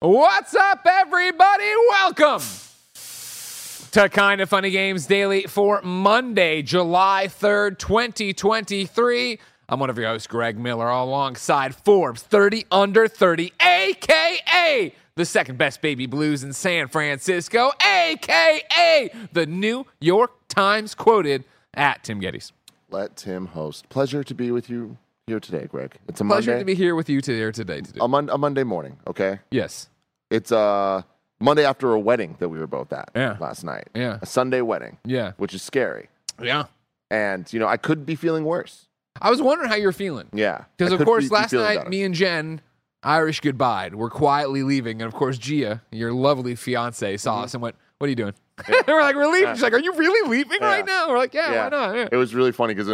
What's up, everybody? Welcome to Kind of Funny Games Daily for Monday, July 3rd, 2023. I'm one of your hosts, Greg Miller, alongside Forbes 30 Under 30, aka the second best baby blues in San Francisco, aka the New York Times quoted at Tim Gettys. Let Tim host. Pleasure to be with you here today, Greg. It's a Pleasure Monday. to be here with you today, today, today. a, mon- a Monday morning, okay? yes. It's uh, Monday after a wedding that we were both at Yeah. last night. Yeah. A Sunday wedding, Yeah. which is scary. Yeah. And, you know, I could be feeling worse. I was wondering how you're feeling. Yeah. Because I of could course, be- last feeling night, better. me and Jen, Irish goodbye, we're quietly leaving, and of course, Gia, your lovely fiance, saw Mm-hmm. us and went, "What are you doing?" We're like, "We're leaving." She's like, "Are you really leaving right now?" We're like, "Yeah, why not?" Yeah. It was really funny because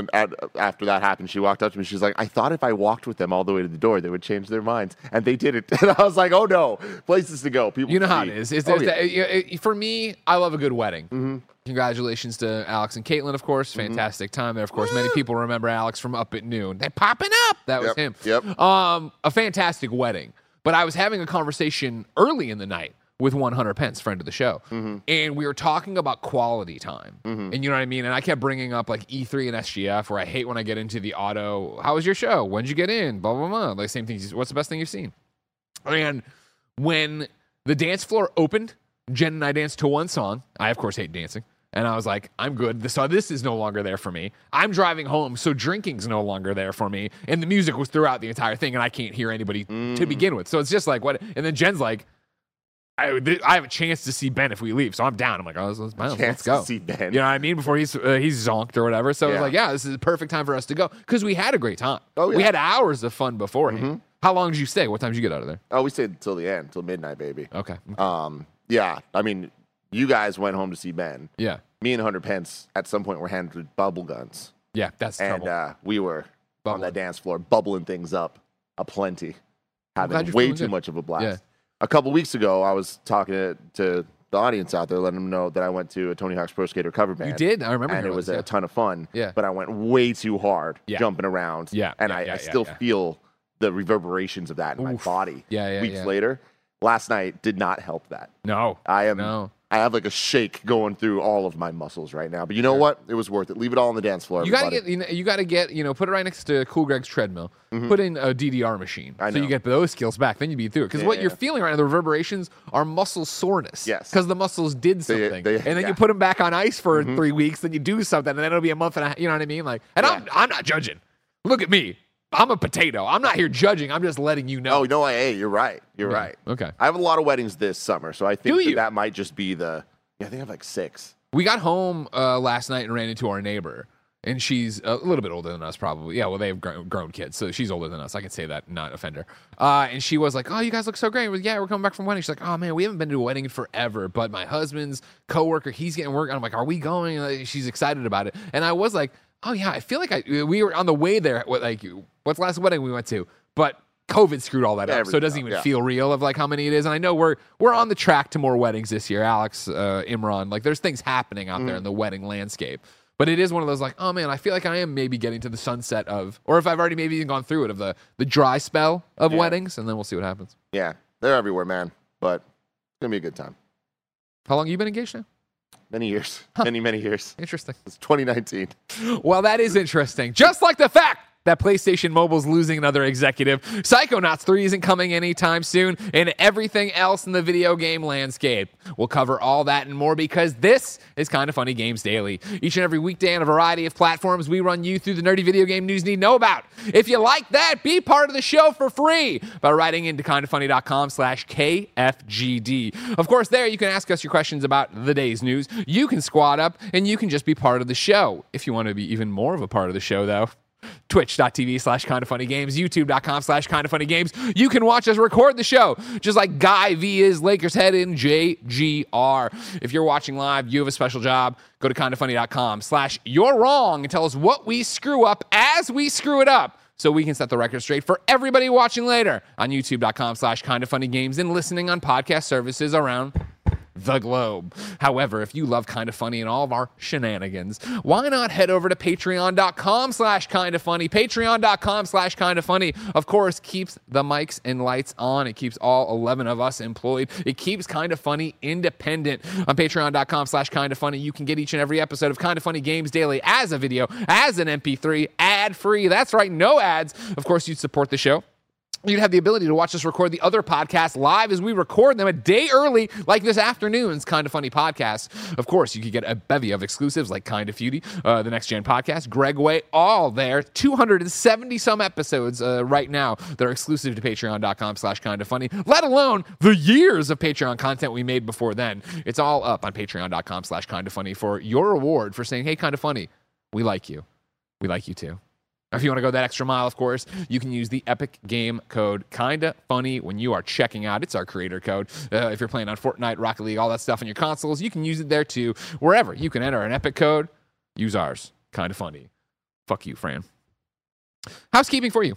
after that happened, she walked up to me. She's like, I thought if I walked with them all the way to the door, they would change their minds. And they didn't. And I was like, oh no, places to go. People You know to how it see. is. It's, Oh, it's yeah. that- it- it- for me, I love a good wedding. Mm-hmm. Congratulations to Alex and Caitlin, of course. Fantastic time there. Of course, many people remember Alex from Up at Noon. They're popping up. That was Yep, him. yep. Um, a fantastic wedding. But I was having a conversation early in the night with one Hunter Pence, friend of the show, Mm-hmm. and we were talking about quality time. And you know what I mean. And I kept bringing up like E3 and SGF, where I hate when I get into the auto. How was your show? When'd you get in? Blah blah blah. Like same things. What's the best thing you've seen? And when the dance floor opened, Jen and I danced to one song. I, of course, hate dancing. And I was like, I'm good. So this is no longer there for me. I'm driving home, so drinking's no longer there for me. And the music was throughout the entire thing, and I can't hear anybody to begin with. So it's just like, what? And then Jen's like, I, th- I have a chance to see Ben if we leave. So I'm down. I'm like, oh, let's, let's, let's go. see Ben. You know what I mean? Before he's uh, he's zonked or whatever. So I was like, yeah, this is the perfect time for us to go because we had a great time. Oh, yeah. We had hours of fun beforehand. How long did you stay? What time did you get out of there? Oh, we stayed until the end, till midnight, baby. Okay. Um, yeah. I mean, you guys went home to see Ben. Yeah. Me and Hunter Pence at some point were handed with bubble guns. Yeah, that's and uh, we were on that dance floor bubbling things up aplenty, glad having way too good. much of a blast. Yeah. A couple weeks ago, I was talking to, to the audience out there, letting them know that I went to a Tony Hawk's Pro Skater cover band. You did? I remember and it was a yeah. ton of fun. Yeah. but I went way too hard, Yeah. jumping around. Yeah, and yeah, I, I still feel the reverberations of that in my body. Yeah, yeah, Weeks later, last night did not help that. no. I am. No. I have like a shake going through all of my muscles right now. But you know what? It was worth it. Leave it all on the dance floor. You gotta get you, know, you gotta get you know put it right next to Cool Greg's treadmill. Put in a DDR machine Mm-hmm. So you get those skills back. Then you'd be through it because Yeah, what you're feeling right now, the reverberations are muscle soreness. Yes. because the muscles did They- something, they- and then yeah. you put them back on ice for three weeks. Then you do something, and then it'll be a month and a half. You know what I mean? Like, and I'm I'm not judging. Look at me. I'm a potato. I'm not here judging. I'm just letting you know. Oh no, I, hey, you're right. You're Yeah. right. Okay. I have a lot of weddings this summer, so I think that, that might just be the. Yeah, I think I have like six. We got home uh, last night and ran into our neighbor, and she's a little bit older than us, probably. Yeah, well, they have grown, grown kids, so she's older than us. I can say that, not offend her. Uh, and she was like, "Oh, you guys look so great." Was, yeah, we're coming back from wedding. She's like, "Oh man, we haven't been to a wedding in forever." But my husband's coworker, he's getting work. I'm like, "Are we going?" And she's excited about it, and I was like, "Oh yeah, I feel like I we were on the way there. What like what's the last wedding we went to?" But COVID screwed all that up, so it doesn't even yeah. feel real of like how many it is. And I know we're we're on the track to more weddings this year. Alex, uh, Imran, like there's things happening out Mm. there in the wedding landscape. But it is one of those like, oh man, I feel like I am maybe getting to the sunset of, or if I've already maybe even gone through it of the the dry spell of Yeah. weddings, and then we'll see what happens. Yeah, they're everywhere, man. But it's gonna be a good time. How long you been engaged now? Many years, many many years. Interesting. It's 2019. Well, that is interesting. Just like the fact that PlayStation Mobile's losing another executive, Psychonauts 3 isn't coming anytime soon, and everything else in the video game landscape. We'll cover all that and more because this is Kind of Funny Games Daily. Each and every weekday on a variety of platforms, we run you through the nerdy video game news you need to know about. If you like that, be part of the show for free by writing into kindoffunny.com slash KFGD. Of course, there you can ask us your questions about the day's news. You can squad up and you can just be part of the show. If you want to be even more of a part of the show, though, twitch.tv slash kind of funny games, youtube.com slash kind of funny games. You can watch us record the show, just like Guy V is Lakers head in JGR. If you're watching live, you have a special job. Go to kindoffunny.com slash you're wrong and tell us what we screw up as we screw it up so we can set the record straight for everybody watching later on youtube.com slash kind of funny games and listening on podcast services around the globe. However, if you love kind of funny and all of our shenanigans, why not head over to patreon.com slash kind of funny? Patreon.com slash kind of funny, of course, keeps the mics and lights on. It keeps all 11 of us employed. It keeps kind of funny independent. On patreon.com slash kind of funny, you can get each and every episode of Kind of Funny Games Daily as a video, as an MP3, ad free. That's right, no ads. Of course, you'd support the show You'd have the ability to watch us record the other podcasts live as we record them a day early, like this afternoon's Kind of Funny podcast. Of course, you could get a bevy of exclusives like Kind of Feudy, uh, the Next Gen podcast, Greg Way, all there. 270 some episodes uh, right now that are exclusive to patreon.com slash kind of funny, let alone the years of Patreon content we made before then. It's all up on patreon.com slash kind of funny for your reward for saying, hey, kind of funny, we like you. We like you too. If you want to go that extra mile, of course, you can use the Epic Game code Kinda Funny when you are checking out. It's our creator code. Uh, if you're playing on Fortnite, Rocket League, all that stuff on your consoles, you can use it there too. Wherever you can enter an Epic code, use ours. Kinda Funny. Fuck you, Fran. Housekeeping for you.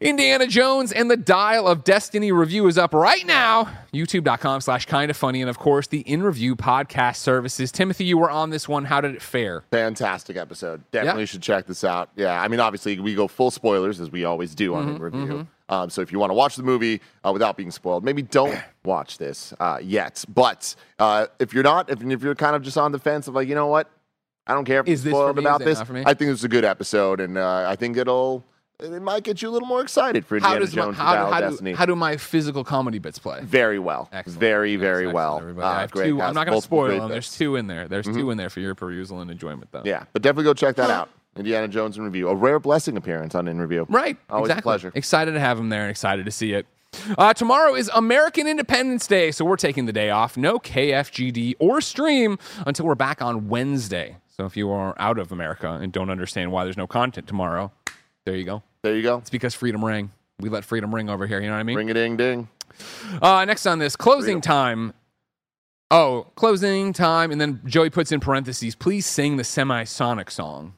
Indiana Jones and the Dial of Destiny review is up right now. YouTube.com slash kind of funny. And of course, the In Review podcast services. Timothy, you were on this one. How did it fare? Fantastic episode. Definitely Yeah. should check this out. Yeah, I mean, obviously, we go full spoilers as we always do on Mm-hmm, In review. Um, so if you want to watch the movie uh, without being spoiled, maybe don't watch this uh, yet. But uh, if you're not, if, if you're kind of just on the fence of like, you know what, I don't care if Is you're this for spoiled about Is this. I think it's a good episode, and uh, I think it'll it might get you a little more excited for How Indiana does my, Jones: how, how, do, Destiny. how do my physical comedy bits play? very well, Excellent. very very Excellent, well. everybody. Uh, I have great two. I'm not going to spoil them. There's two in there. There's two in there for your perusal and enjoyment, though. Yeah, but definitely go check that out. Indiana Jones in review, a rare blessing appearance on in review. Right. Always a exactly. pleasure. Excited to have him there and excited to see it. Uh, tomorrow is American Independence Day, so we're taking the day off. No KFGD or stream until we're back on Wednesday. So if you are out of America and don't understand why there's no content tomorrow, there you go. There you go. It's because freedom ring. We let freedom ring over here. You know what I mean? Ring a ding ding. Uh, next on this, closing time. Oh, closing time. And then Joey puts in parentheses, please sing the semisonic song.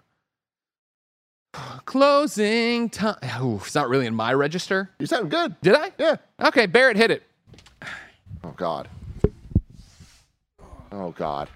Closing time. Ooh, it's not really in my register. You sound good. Did I? Yeah. Okay, Barrett hit it. Oh God. Oh God.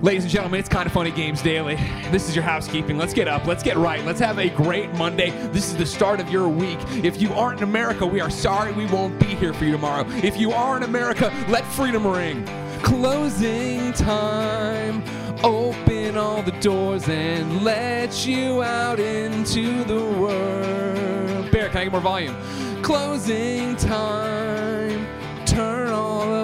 Ladies and gentlemen, it's kind of funny games daily. This is your housekeeping. Let's get up. Let's get right. Let's have a great Monday. This is the start of your week. If you aren't in America, we are sorry we won't be here for you tomorrow. If you are in America, let freedom ring. Closing time. Open all the doors and let you out into the world. Bear, can I get more volume? Closing time.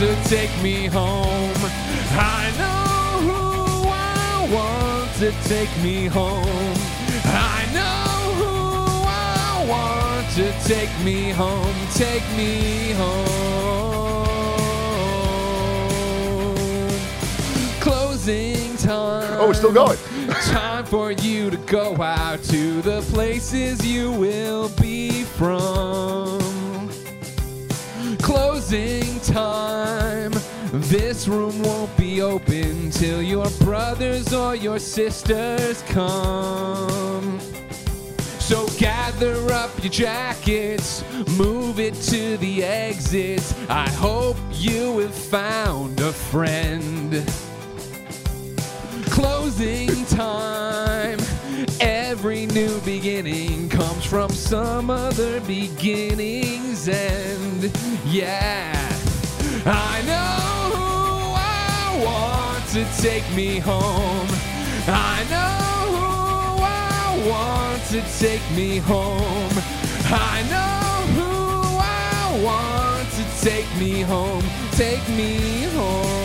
to take me home. I know who I want to take me home. I know who I want to take me home. Take me home. Closing time. Oh, we're still going. Time for you to go out to the places you will be from. Closing time. This room won't be open till your brothers or your sisters come. So gather up your jackets, move it to the exits. I hope you have found a friend closing time. Every new beginning comes from some other beginning's end. Yeah, I know who I want to take me home. I know who I want to take me home. I know who I want to take me home. Take me home.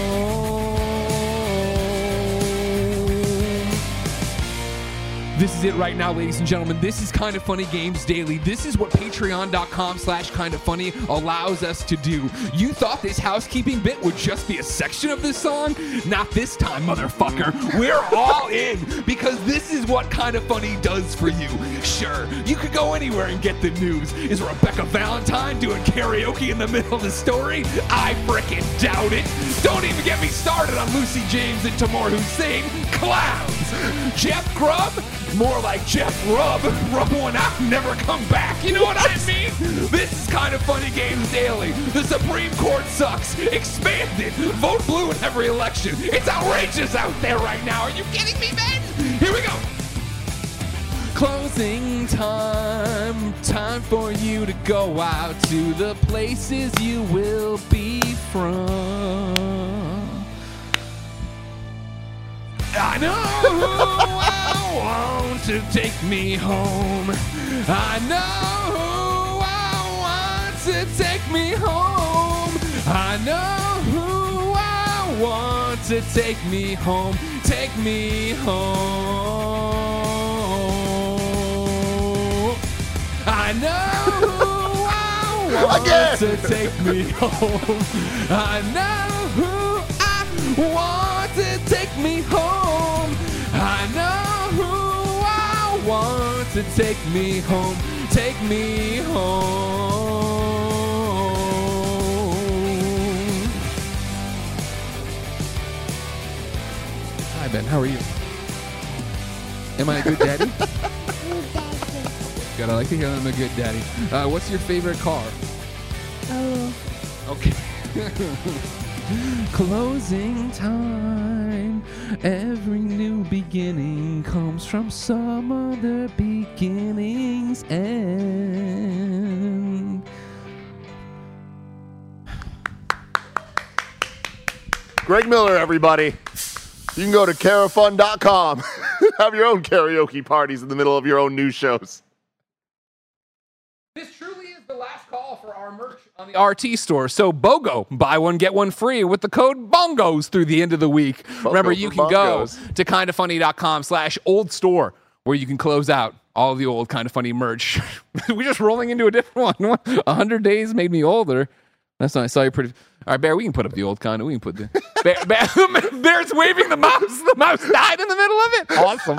This is it right now, ladies and gentlemen. This is Kind of Funny Games Daily. This is what patreon.com slash kind of funny allows us to do. You thought this housekeeping bit would just be a section of this song? Not this time, motherfucker. We're all in because this is what Kind of Funny does for you. Sure, you could go anywhere and get the news. Is Rebecca Valentine doing karaoke in the middle of the story? I frickin' doubt it. Don't even get me started on Lucy James and Tamoor Hussain. Clowns. Jeff Grubb? More like Jeff Rub. Rub one out and never come back. You know what I mean? This is kind of funny games daily. The Supreme Court sucks. Expanded. Vote blue in every election. It's outrageous out there right now. Are you kidding me, man? Here we go. Closing time. Time for you to go out to the places you will be from. I know who I want to take me home. I know who I want to take me home. I know who I want to take me home. Take me home. I know who I want Again. to take me home. I know who I want to take me home. Want to take me home. Take me home. Hi, Ben. How are you? Am I a good daddy? Good. I like to hear that I'm a good daddy. Uh, what's your favorite car? Oh, Okay. Closing time. Every new beginning comes from some other beginning's end. Greg Miller, everybody. You can go to karafun.com. Have your own karaoke parties in the middle of your own news shows. This truly is the last call for our merch on the RT store. So BOGO, buy one, get one free with the code BONGOS through the end of the week. Remember, you can go bongos. to kindafunny.com slash old store where you can close out all the old kind of funny merch. We're just rolling into a different one. A hundred days made me older. That's nice. I saw you pretty. All right, Bear, we can put up the old kind. Of. We can put the. Bear, Bear, Bear's waving the mouse. The mouse died in the middle of it. Awesome.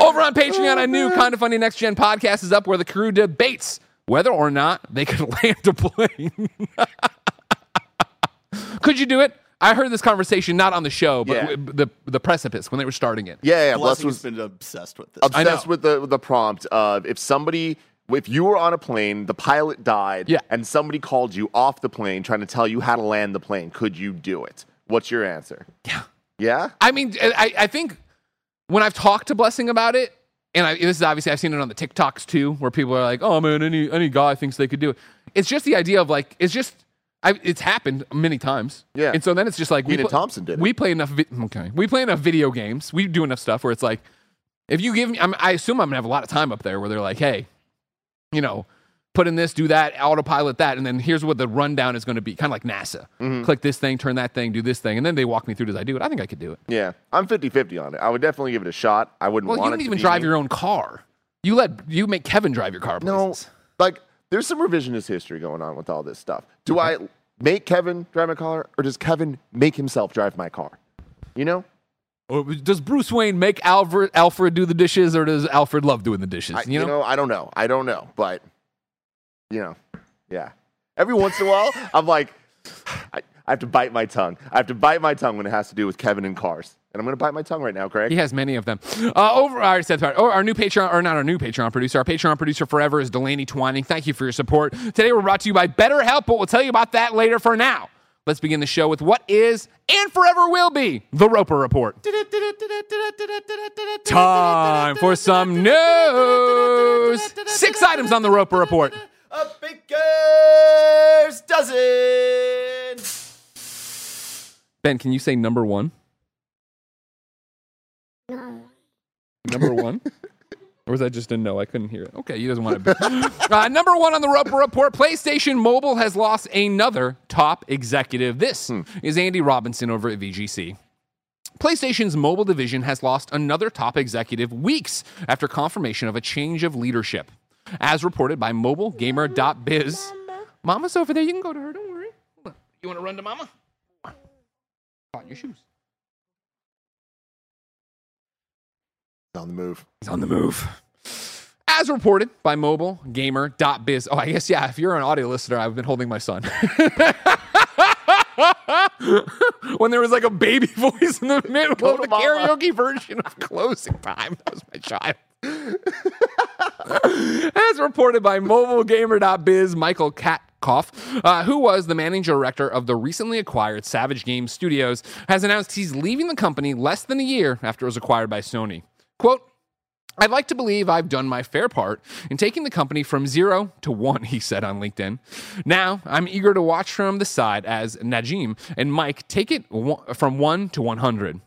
Over on Patreon, a new kind of funny next gen podcast is up where the crew debates whether or not they could land a plane. could you do it? I heard this conversation not on the show, but Yeah. w- the the precipice when they were starting it. Yeah, yeah. Bless Blessing was has been obsessed with this. Obsessed with the with the prompt of if somebody if you were on a plane, the pilot died, Yeah. and somebody called you off the plane trying to tell you how to land the plane, could you do it? What's your answer? Yeah. Yeah? I mean, I, I think when I've talked to Blessing about it, and I, this is obviously I've seen it on the TikToks too, where people are like, "Oh man, any any guy thinks they could do it." It's just the idea of like, it's just, I, it's happened many times. Yeah. and so then it's just like Kenan pl- Thompson did it. We play enough. Vi- okay, we play enough video games. We do enough stuff where it's like, if you give me, I'm, I assume I'm gonna have a lot of time up there where they're like, "Hey, you know." Put in this, do that, autopilot that, and then here's what the rundown is going to be. Kind of like NASA. Mm-hmm. Click this thing, turn that thing, do this thing, and then they walk me through. Does I do it? I think I could do it. Yeah. I'm 50 50 on it. I would definitely give it a shot. I wouldn't Well, want you don't even drive me. your own car. You let you make Kevin drive your car. No, places. like there's some revisionist history going on with all this stuff. Do I make Kevin drive my car, or does Kevin make himself drive my car? You know, Or does Bruce Wayne make Alfred Alfred do the dishes, or does Alfred love doing the dishes? I, you know, I don't know. I don't know, but you know, yeah. Every once in a while, I'm like, I, I have to bite my tongue. I have to bite my tongue when it has to do with Kevin and cars, and I'm gonna bite my tongue right now, Craig. he has many of them. Uh, over, I said that. Oh, our new Patreon, or not our new Patreon producer, our Patreon producer forever is Delaney Twining. Thank you for your support. Today we're brought to you by BetterHelp, but we'll tell you about that later. For now, let's begin the show with what is and forever will be the Roper Report. Time for some news. Six items on the Roper Report. A baker's dozen. Ben, can you say number one? No. Number one? or was that just a no? I couldn't hear it. Okay, he doesn't want to. uh, number one on the Roper Report PlayStation Mobile has lost another top executive. This is Andy Robinson over at VGC. PlayStation's mobile division has lost another top executive weeks after confirmation of a change of leadership. As reported by mobilegamer.biz. Mama's over there. You can go to her. Don't worry. You want to run to Mama? Caught your shoes. On the move. He's on the move. As reported by mobilegamer.biz. Oh, I guess, yeah, if you're an audio listener, I've been holding my son. when there was like a baby voice in the middle Go of the mama. karaoke version of closing time. That was my child. As reported by mobilegamer.biz, Michael Katkoff, uh, who was the managing director of the recently acquired Savage Games Studios, has announced he's leaving the company less than a year after it was acquired by Sony. Quote, I'd like to believe I've done my fair part in taking the company from zero to one, he said on LinkedIn. Now, I'm eager to watch from the side as Najim and Mike take it from one to 100.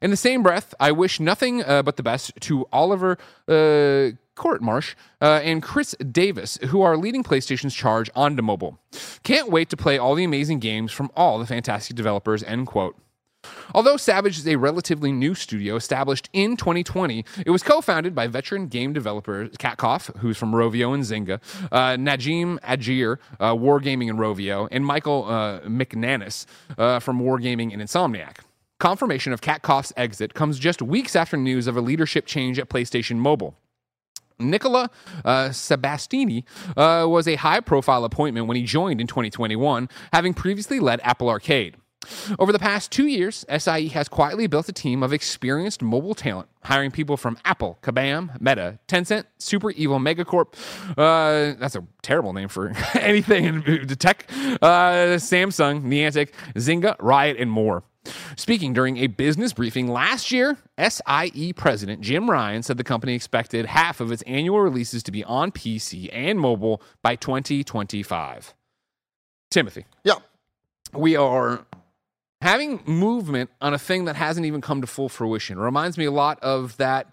In the same breath, I wish nothing uh, but the best to Oliver uh, Courtmarsh uh, and Chris Davis, who are leading PlayStation's charge onto mobile. Can't wait to play all the amazing games from all the fantastic developers, end quote. Although Savage is a relatively new studio established in 2020, it was co founded by veteran game developer Katkoff, who's from Rovio and Zynga, uh, Najim Ajir, uh, Wargaming and Rovio, and Michael uh, McNannis uh, from Wargaming and Insomniac. Confirmation of Katkoff's exit comes just weeks after news of a leadership change at PlayStation Mobile. Nicola uh, Sebastiani uh, was a high profile appointment when he joined in 2021, having previously led Apple Arcade. Over the past two years, SIE has quietly built a team of experienced mobile talent, hiring people from Apple, Kabam, Meta, Tencent, Super Evil Megacorp. Uh, that's a terrible name for anything in tech. Uh, Samsung, Niantic, Zynga, Riot, and more. Speaking during a business briefing last year, SIE president Jim Ryan said the company expected half of its annual releases to be on PC and mobile by 2025. Timothy, Yeah. we are having movement on a thing that hasn't even come to full fruition. It reminds me a lot of that.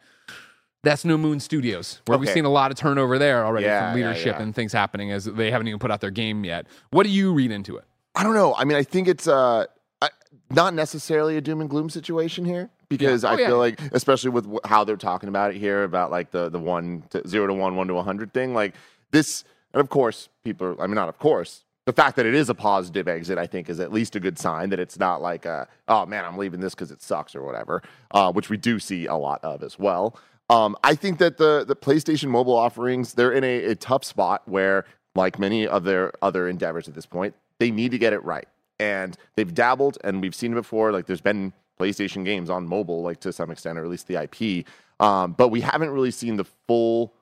That's New Moon Studios, where we've seen a lot of turnover there already Yeah, from leadership yeah. and things happening as they haven't even put out their game yet. What do you read into it? I don't know. I mean, I think it's uh, not necessarily a doom and gloom situation here because Yeah. Oh, I yeah. feel like, especially with how they're talking about it here, about like the the one to zero to one, one to one hundred thing, like this. And of course, people. Are, I mean, not of course. The fact that it is a positive exit, I think, is at least a good sign that it's not like, a, oh man, I'm leaving this because it sucks or whatever, uh, which we do see a lot of as well. Um, I think that the the PlayStation mobile offerings they're in a, a tough spot where, like many of their other endeavors at this point, they need to get it right. And they've dabbled, and we've seen it before. Like there's been PlayStation games on mobile, like to some extent, or at least the IP. Um, but we haven't really seen the full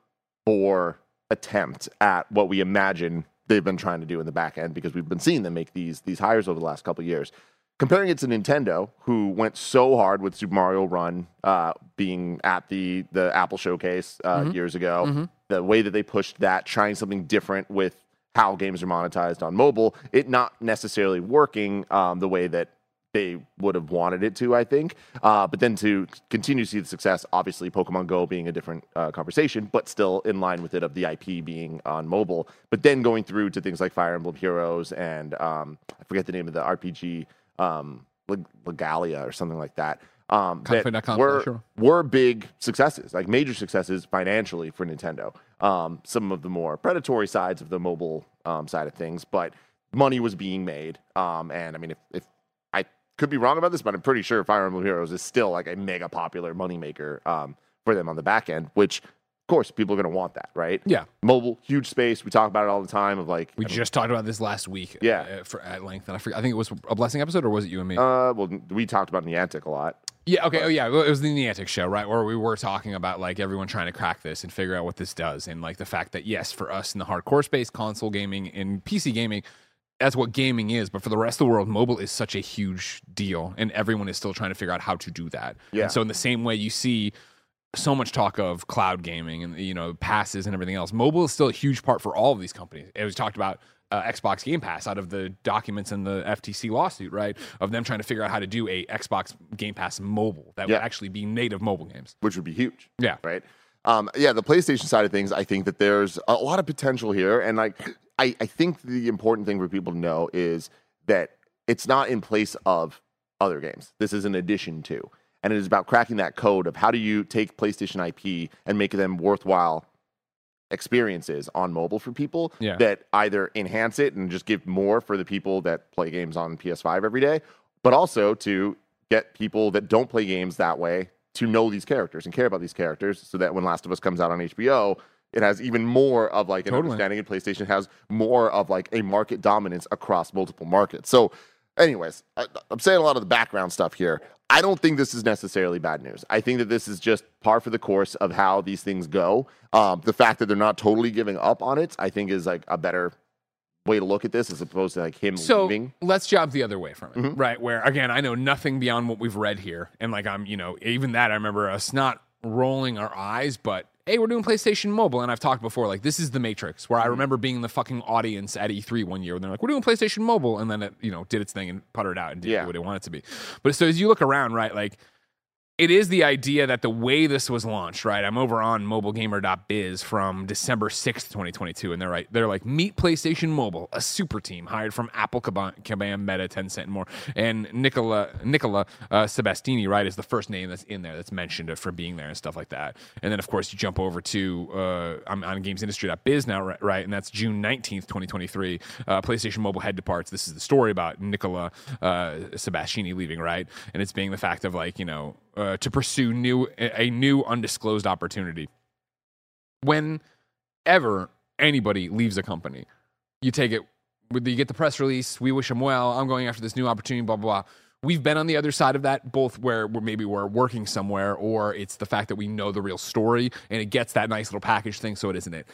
bore attempt at what we imagine they've been trying to do in the back end because we've been seeing them make these these hires over the last couple of years. Comparing it to Nintendo, who went so hard with Super Mario Run uh, being at the the Apple Showcase uh, years ago, the way that they pushed that, trying something different with how games are monetized on mobile, it not necessarily working um, the way that they would have wanted it to, I think. Uh, but then to continue to see the success, obviously Pokemon Go being a different uh, conversation, but still in line with it of the IP being on mobile. But then going through to things like Fire Emblem Heroes and um, I forget the name of the RPG, um, Leg- Legalia or something like that. Um, that were, sure. were big successes, like major successes financially for Nintendo. Um, some of the more predatory sides of the mobile um, side of things, but money was being made. Um, and I mean, if, if I could be wrong about this, but I'm pretty sure Fire Emblem Heroes is still like a mega popular moneymaker um, for them on the back end, which of course people are going to want that, right? Yeah. Mobile, huge space. We talk about it all the time of like, We I mean, just talked about this last week. Yeah. uh, for, at length. And I, forget, I think it was a blessing episode, or was it you and me? uh, well, we talked about Niantic a lot. Yeah. Okay. Oh, yeah. It was the Niantic show, right? Where we were talking about like everyone trying to crack this and figure out what this does, and like the fact that yes, for us in the hardcore space, console gaming and PC gaming, that's what gaming is. But for the rest of the world, mobile is such a huge deal, and everyone is still trying to figure out how to do that. Yeah. And so in the same way, you see so much talk of cloud gaming and you know passes and everything else. Mobile is still a huge part for all of these companies. It was talked about uh, Xbox Game Pass out of the documents in the FTC lawsuit, right? Of them trying to figure out how to do a Xbox Game Pass mobile that Yeah. would actually be native mobile games. which would be huge. Yeah. Right. Um, yeah, the PlayStation side of things, I think that there's a lot of potential here, and like I, I think the important thing for people to know is that it's not in place of other games. This is an addition to, and it is about cracking that code of how do you take PlayStation IP and make them worthwhile experiences on mobile for people Yeah. that either enhance it and just give more for the people that play games on PS5 every day, but also to get people that don't play games that way to know these characters and care about these characters so that when Last of Us comes out on HBO, it has even more of like an Totally. understanding and PlayStation has more of like a market dominance across multiple markets. So anyways, I, I'm saying a lot of the background stuff here. I don't think this is necessarily bad news. I think that this is just par for the course of how these things go. Um, the fact that they're not totally giving up on it, I think, is like a better way to look at this as opposed to like him So leaving. let's jump the other way from it, Mhm. right? Where again, I know nothing beyond what we've read here, and like I'm, you know, even that I remember us not rolling our eyes, but hey, we're doing PlayStation Mobile, and I've talked before, like this is the Matrix, where I mm-hmm. remember being the fucking audience at E3 one year, and they're like, we're doing PlayStation Mobile, and then it, you know, did its thing and puttered out and did Yeah. what it wanted to be. But so as you look around, right, like it is the idea that the way this was launched, right? I'm over on mobilegamer.biz from December 6th, 2022, and they're right. They're like, meet PlayStation Mobile, a super team hired from Apple, Kabam, Meta, Tencent, and more. And Nicola Nicola uh, Sebastiani, right, is the first name that's in there that's mentioned for being there and stuff like that. And then, of course, you jump over to uh, I'm on gamesindustry.biz now, right? And that's June 19th, 2023. Uh, PlayStation Mobile head departs. This is the story about Nicola uh, Sebastiani leaving, right? And it's being the fact of like, you know, uh, to pursue new a new undisclosed opportunity. Whenever anybody leaves a company, you take it. You get the press release. We wish them well. I'm going after this new opportunity. Blah blah. blah. We've been on the other side of that, both where maybe we're working somewhere, or it's the fact that we know the real story and it gets that nice little package thing, so it isn't it.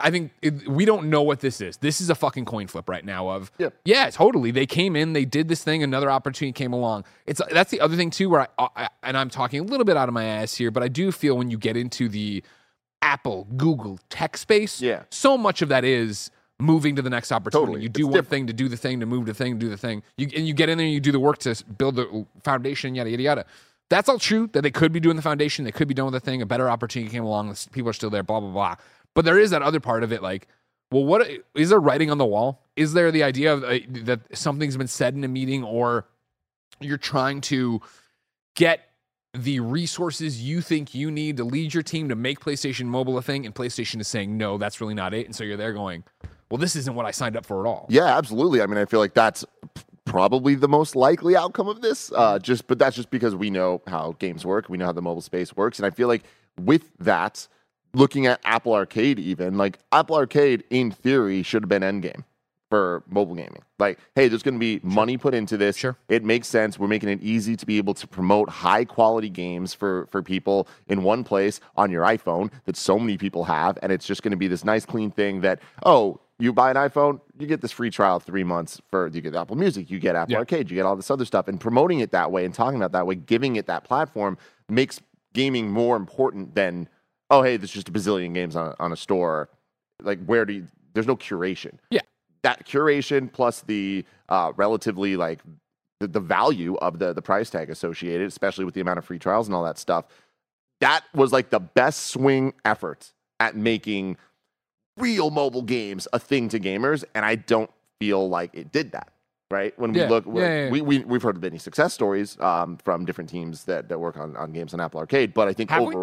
I think it, we don't know what this is. This is a fucking coin flip right now. Of Yep. yeah, totally. They came in, they did this thing, another opportunity came along. It's that's the other thing too, where I, I and I'm talking a little bit out of my ass here, but I do feel when you get into the Apple, Google tech space, Yeah. so much of that is moving to the next opportunity. Totally. You It's do one different. thing to do the thing, to move the thing, to do the thing. You, and you get in there and you do the work to build the foundation, yada, yada, yada. That's all true that they could be doing the foundation. They could be doing the thing. A better opportunity came along. People are still there, blah, blah, blah. But there is that other part of it like, well, what is there writing on the wall? Is there the idea of, uh, that something's been said in a meeting or you're trying to get the resources you think you need to lead your team to make PlayStation Mobile a thing, and PlayStation is saying, no, that's really not it. And so you're there going, well, this isn't what I signed up for at all. Yeah, absolutely. I mean, I feel like that's probably the most likely outcome of this. Uh, just, but that's just because we know how games work. We know how the mobile space works, and I feel like with that, looking at Apple Arcade, even like Apple Arcade, in theory, should have been Endgame for mobile gaming. Like, hey, there's going to be money put into this. Sure. It makes sense. We're making it easy to be able to promote high quality games for for people in one place on your iPhone that so many people have, and it's just going to be this nice, clean thing that oh, you buy an iPhone, you get this free trial three months for you get Apple Music, you get Apple Yeah. Arcade, you get all this other stuff, and promoting it that way and talking about that way, giving it that platform makes gaming more important than oh, hey, there's just a bazillion games on on a store. Like, where do you? There's no curation Yeah. that curation plus the uh, relatively like the, the value of the the price tag associated, especially with the amount of free trials and all that stuff. That was like the best swing effort at making real mobile games a thing to gamers, and I don't feel like it did that. Right when we Yeah. look, Yeah, yeah, we, we we've heard of many success stories um, from different teams that, that work on, on games on Apple Arcade, but I think Have we?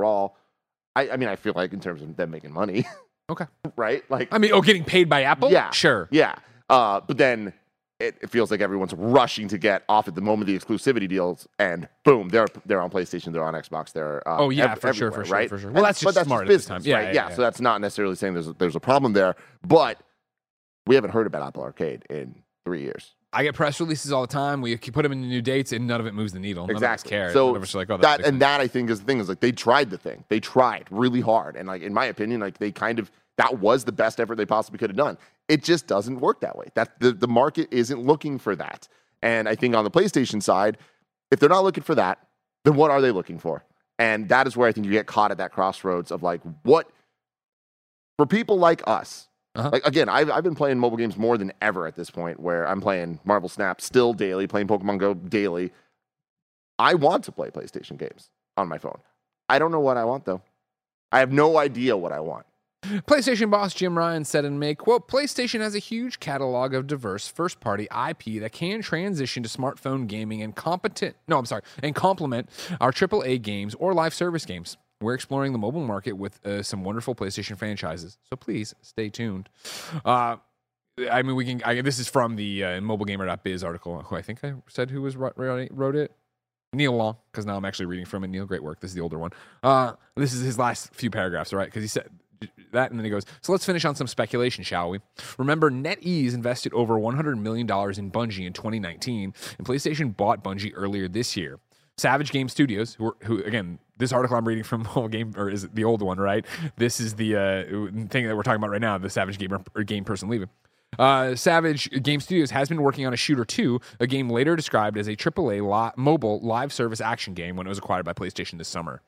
I, I mean, I feel like in terms of them making money, Okay. right? Like I mean, oh, getting paid by Apple? Yeah. Sure. yeah. Uh, but then it, it feels like everyone's rushing to get off at the moment the exclusivity deals, and boom, they're they're on PlayStation, they're on Xbox, they're uh, Oh, yeah, for sure, everywhere, for sure, right? for sure. Well, And- that's just smart at business, this time. Yeah, right? yeah, yeah. So that's not necessarily saying there's a, there's a problem there, but we haven't heard about Apple Arcade in three years. I get press releases all the time. We put them in new dates, and none of it moves the needle. None Exactly. of us care. So none of us are like, oh, that that's and that I think is the thing is like they tried the thing. They tried really hard, and like in my opinion, like they kind of that was the best effort they possibly could have done. It just doesn't work that way. That the the market isn't looking for that. And I think on the PlayStation side, if they're not looking for that, then what are they looking for? And that is where I think you get caught at that crossroads of like what for people like us Uh-huh. Like again, I've I've been playing mobile games more than ever at this point. Where I'm playing Marvel Snap still daily, playing Pokemon Go daily. I want to play PlayStation games on my phone. I don't know what I want though. I have no idea what I want. PlayStation boss Jim Ryan said in May, quote, PlayStation has a huge catalog of diverse first party IP that can transition to smartphone gaming and competent no, I'm sorry, and complement our AAA games or live service games. We're exploring the mobile market with uh, some wonderful PlayStation franchises. So please stay tuned. Uh, I mean, we can. I, this is from the uh, mobilegamer.biz article, who I think I said who was wrote, it. Neil Long, because now I'm actually reading from it. Neil, great work. This is the older one. Uh, this is his last few paragraphs, right? Because he said that, and then he goes, So let's finish on some speculation, shall we? Remember, NetEase invested over $100 million in Bungie in 2019, and PlayStation bought Bungie earlier this year. Savage Game Studios, who, are, who again, this article I'm reading from game or is it the old one, right? This is the uh, thing that we're talking about right now. The Savage Gamer or game person leaving. Uh, Savage Game Studios has been working on a Shooter 2, a game later described as a AAA li- mobile live service action game when it was acquired by PlayStation this summer.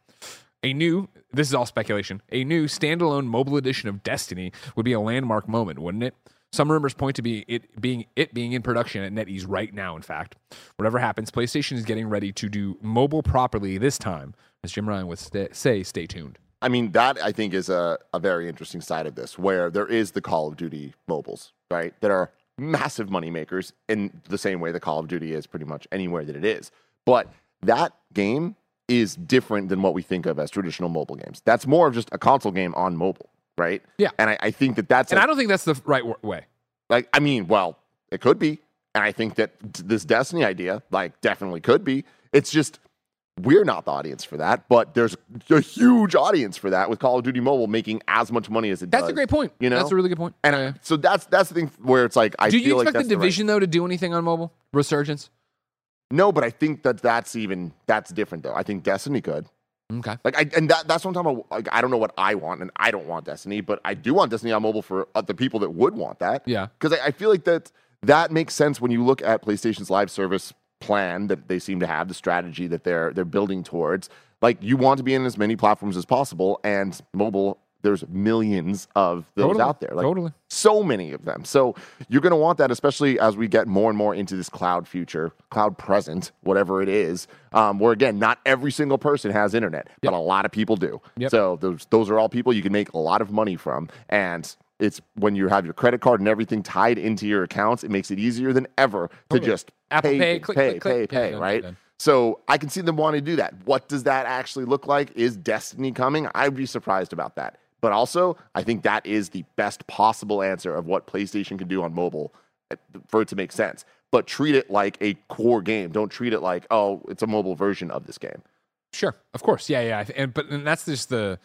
A new, this is all speculation, a new standalone mobile edition of Destiny would be a landmark moment, wouldn't it? Some rumors point to be it being it being in production at NetEase right now. In fact, whatever happens, PlayStation is getting ready to do mobile properly this time. As Jim Ryan would sta say, stay tuned. I mean, that I think is a, a very interesting side of this, where there is the Call of Duty mobiles, right? That are massive money makers in the same way the Call of Duty is pretty much anywhere that it is. But that game is different than what we think of as traditional mobile games. That's more of just a console game on mobile, right? Yeah. And I, I think that that's And I don't think that's the right w- way. like I mean, well, it could be, and I think that d- this Destiny idea, like, definitely could be. It's just we're not the audience for that, but there's a huge audience for that with Call of Duty Mobile making as much money as it did. That's does. a great point. You know, that's a really good point. and yeah. so that's that's the thing where it's like I do feel you like expect that's the right- division though to do anything on mobile resurgence? No, but I think that that's even that's different though. I think Destiny could. Okay. Like, I, and that, that's what I'm talking about. Like, I don't know what I want, and I don't want Destiny, but I do want Destiny on mobile for other people that would want that. Yeah. because I, I feel like that that makes sense when you look at PlayStation's live service plan that they seem to have, the strategy that they're they're building towards. Like, you want to be in as many platforms as possible, and mobile. There's millions of those Totally. out there. Like, Totally. so many of them. So you're going to want that, especially as we get more and more into this cloud future, cloud present, whatever it is. Um, where again, not every single person has internet, but a lot of people do. Yep. So those those are all people you can make a lot of money from, and it's when you have your credit card and everything tied into your accounts, it makes it easier than ever to just Apple pay, Pay, pay, click, pay, click, click. pay, Yeah, pay, right? So I can see them wanting to do that. What does that actually look like? Is Destiny coming? I'd be surprised about that. But also, I think that is the best possible answer of what PlayStation can do on mobile uh, for it to make sense. But treat it like a core game. Don't treat it like, oh, it's a mobile version of this game. Sure, of course, yeah, yeah. And but and that's just the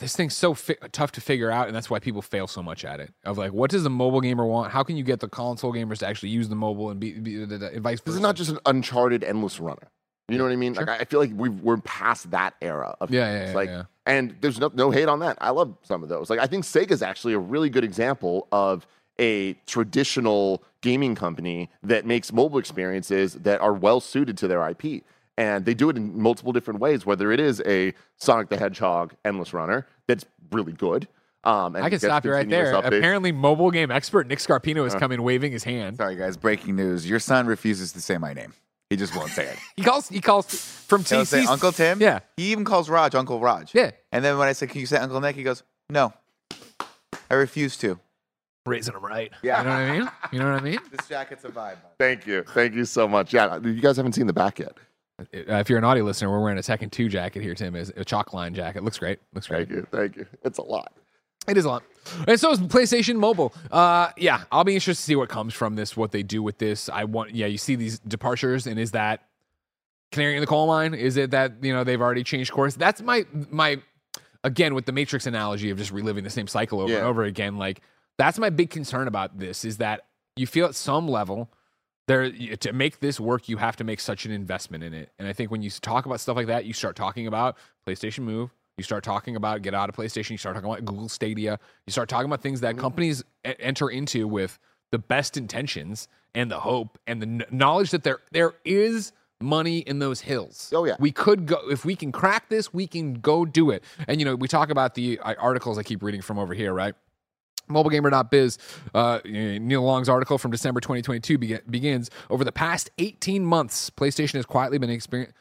this thing's so fi- tough to figure out, and that's why people fail so much at it. Of like, what does the mobile gamer want? How can you get the console gamers to actually use the mobile and be, be the, the, vice? This is not just an uncharted endless runner. You know what I mean? Like I I feel like we've, we're past that era of Yeah, yeah, yeah, like, yeah. and there's no, no hate on that. I love some of those. Like I think Sega's actually a really good example of a traditional gaming company that makes mobile experiences that are well suited to their IP. And they do it in multiple different ways, whether it is a Sonic the Hedgehog endless runner that's really good. Um, and I can stop you right there. updates. Apparently, mobile game expert Nick Scarpino has come in waving his hand. Sorry, guys. Breaking news. Your son refuses to say my name. He just won't say it. He calls. He calls from He'll say TC. Uncle Tim. Yeah. He even calls Raj Uncle Raj. Yeah. And then when I say, "Can you say Uncle Nick?" He goes, "No, I refuse to." raising him right. Yeah. You know what I mean? You know what I mean? This jacket's a vibe. Thank you. Thank you so much. Yeah, you guys haven't seen the back yet. Uh, if you're an audio listener, we're wearing a Tekken 2 jacket here, Tim. Is a chalk line jacket. Looks great. Looks great. Thank you. Thank you. It's a lot. It is a lot. And so is PlayStation Mobile. Uh, yeah, I'll be interested to see what comes from this, what they do with this. I want, yeah, you see these departures, and is that canary in the coal mine? Is it that you know they've already changed course? That's my my again with the Matrix analogy of just reliving the same cycle over and over again. Like that's my big concern about this is that you feel at some level there to make this work you have to make such an investment in it and i think when you talk about stuff like that you start talking about playstation move you start talking about get out of playstation you start talking about google stadia you start talking about things that companies e- enter into with the best intentions and the hope and the kn- knowledge that there there is money in those hills Oh, yeah. we could go if we can crack this we can go do it and you know we talk about the uh, articles i keep reading from over here right MobileGamer.biz, uh, Neil Long's article from December 2022 be- begins. Over the past 18 months, PlayStation has quietly been experiencing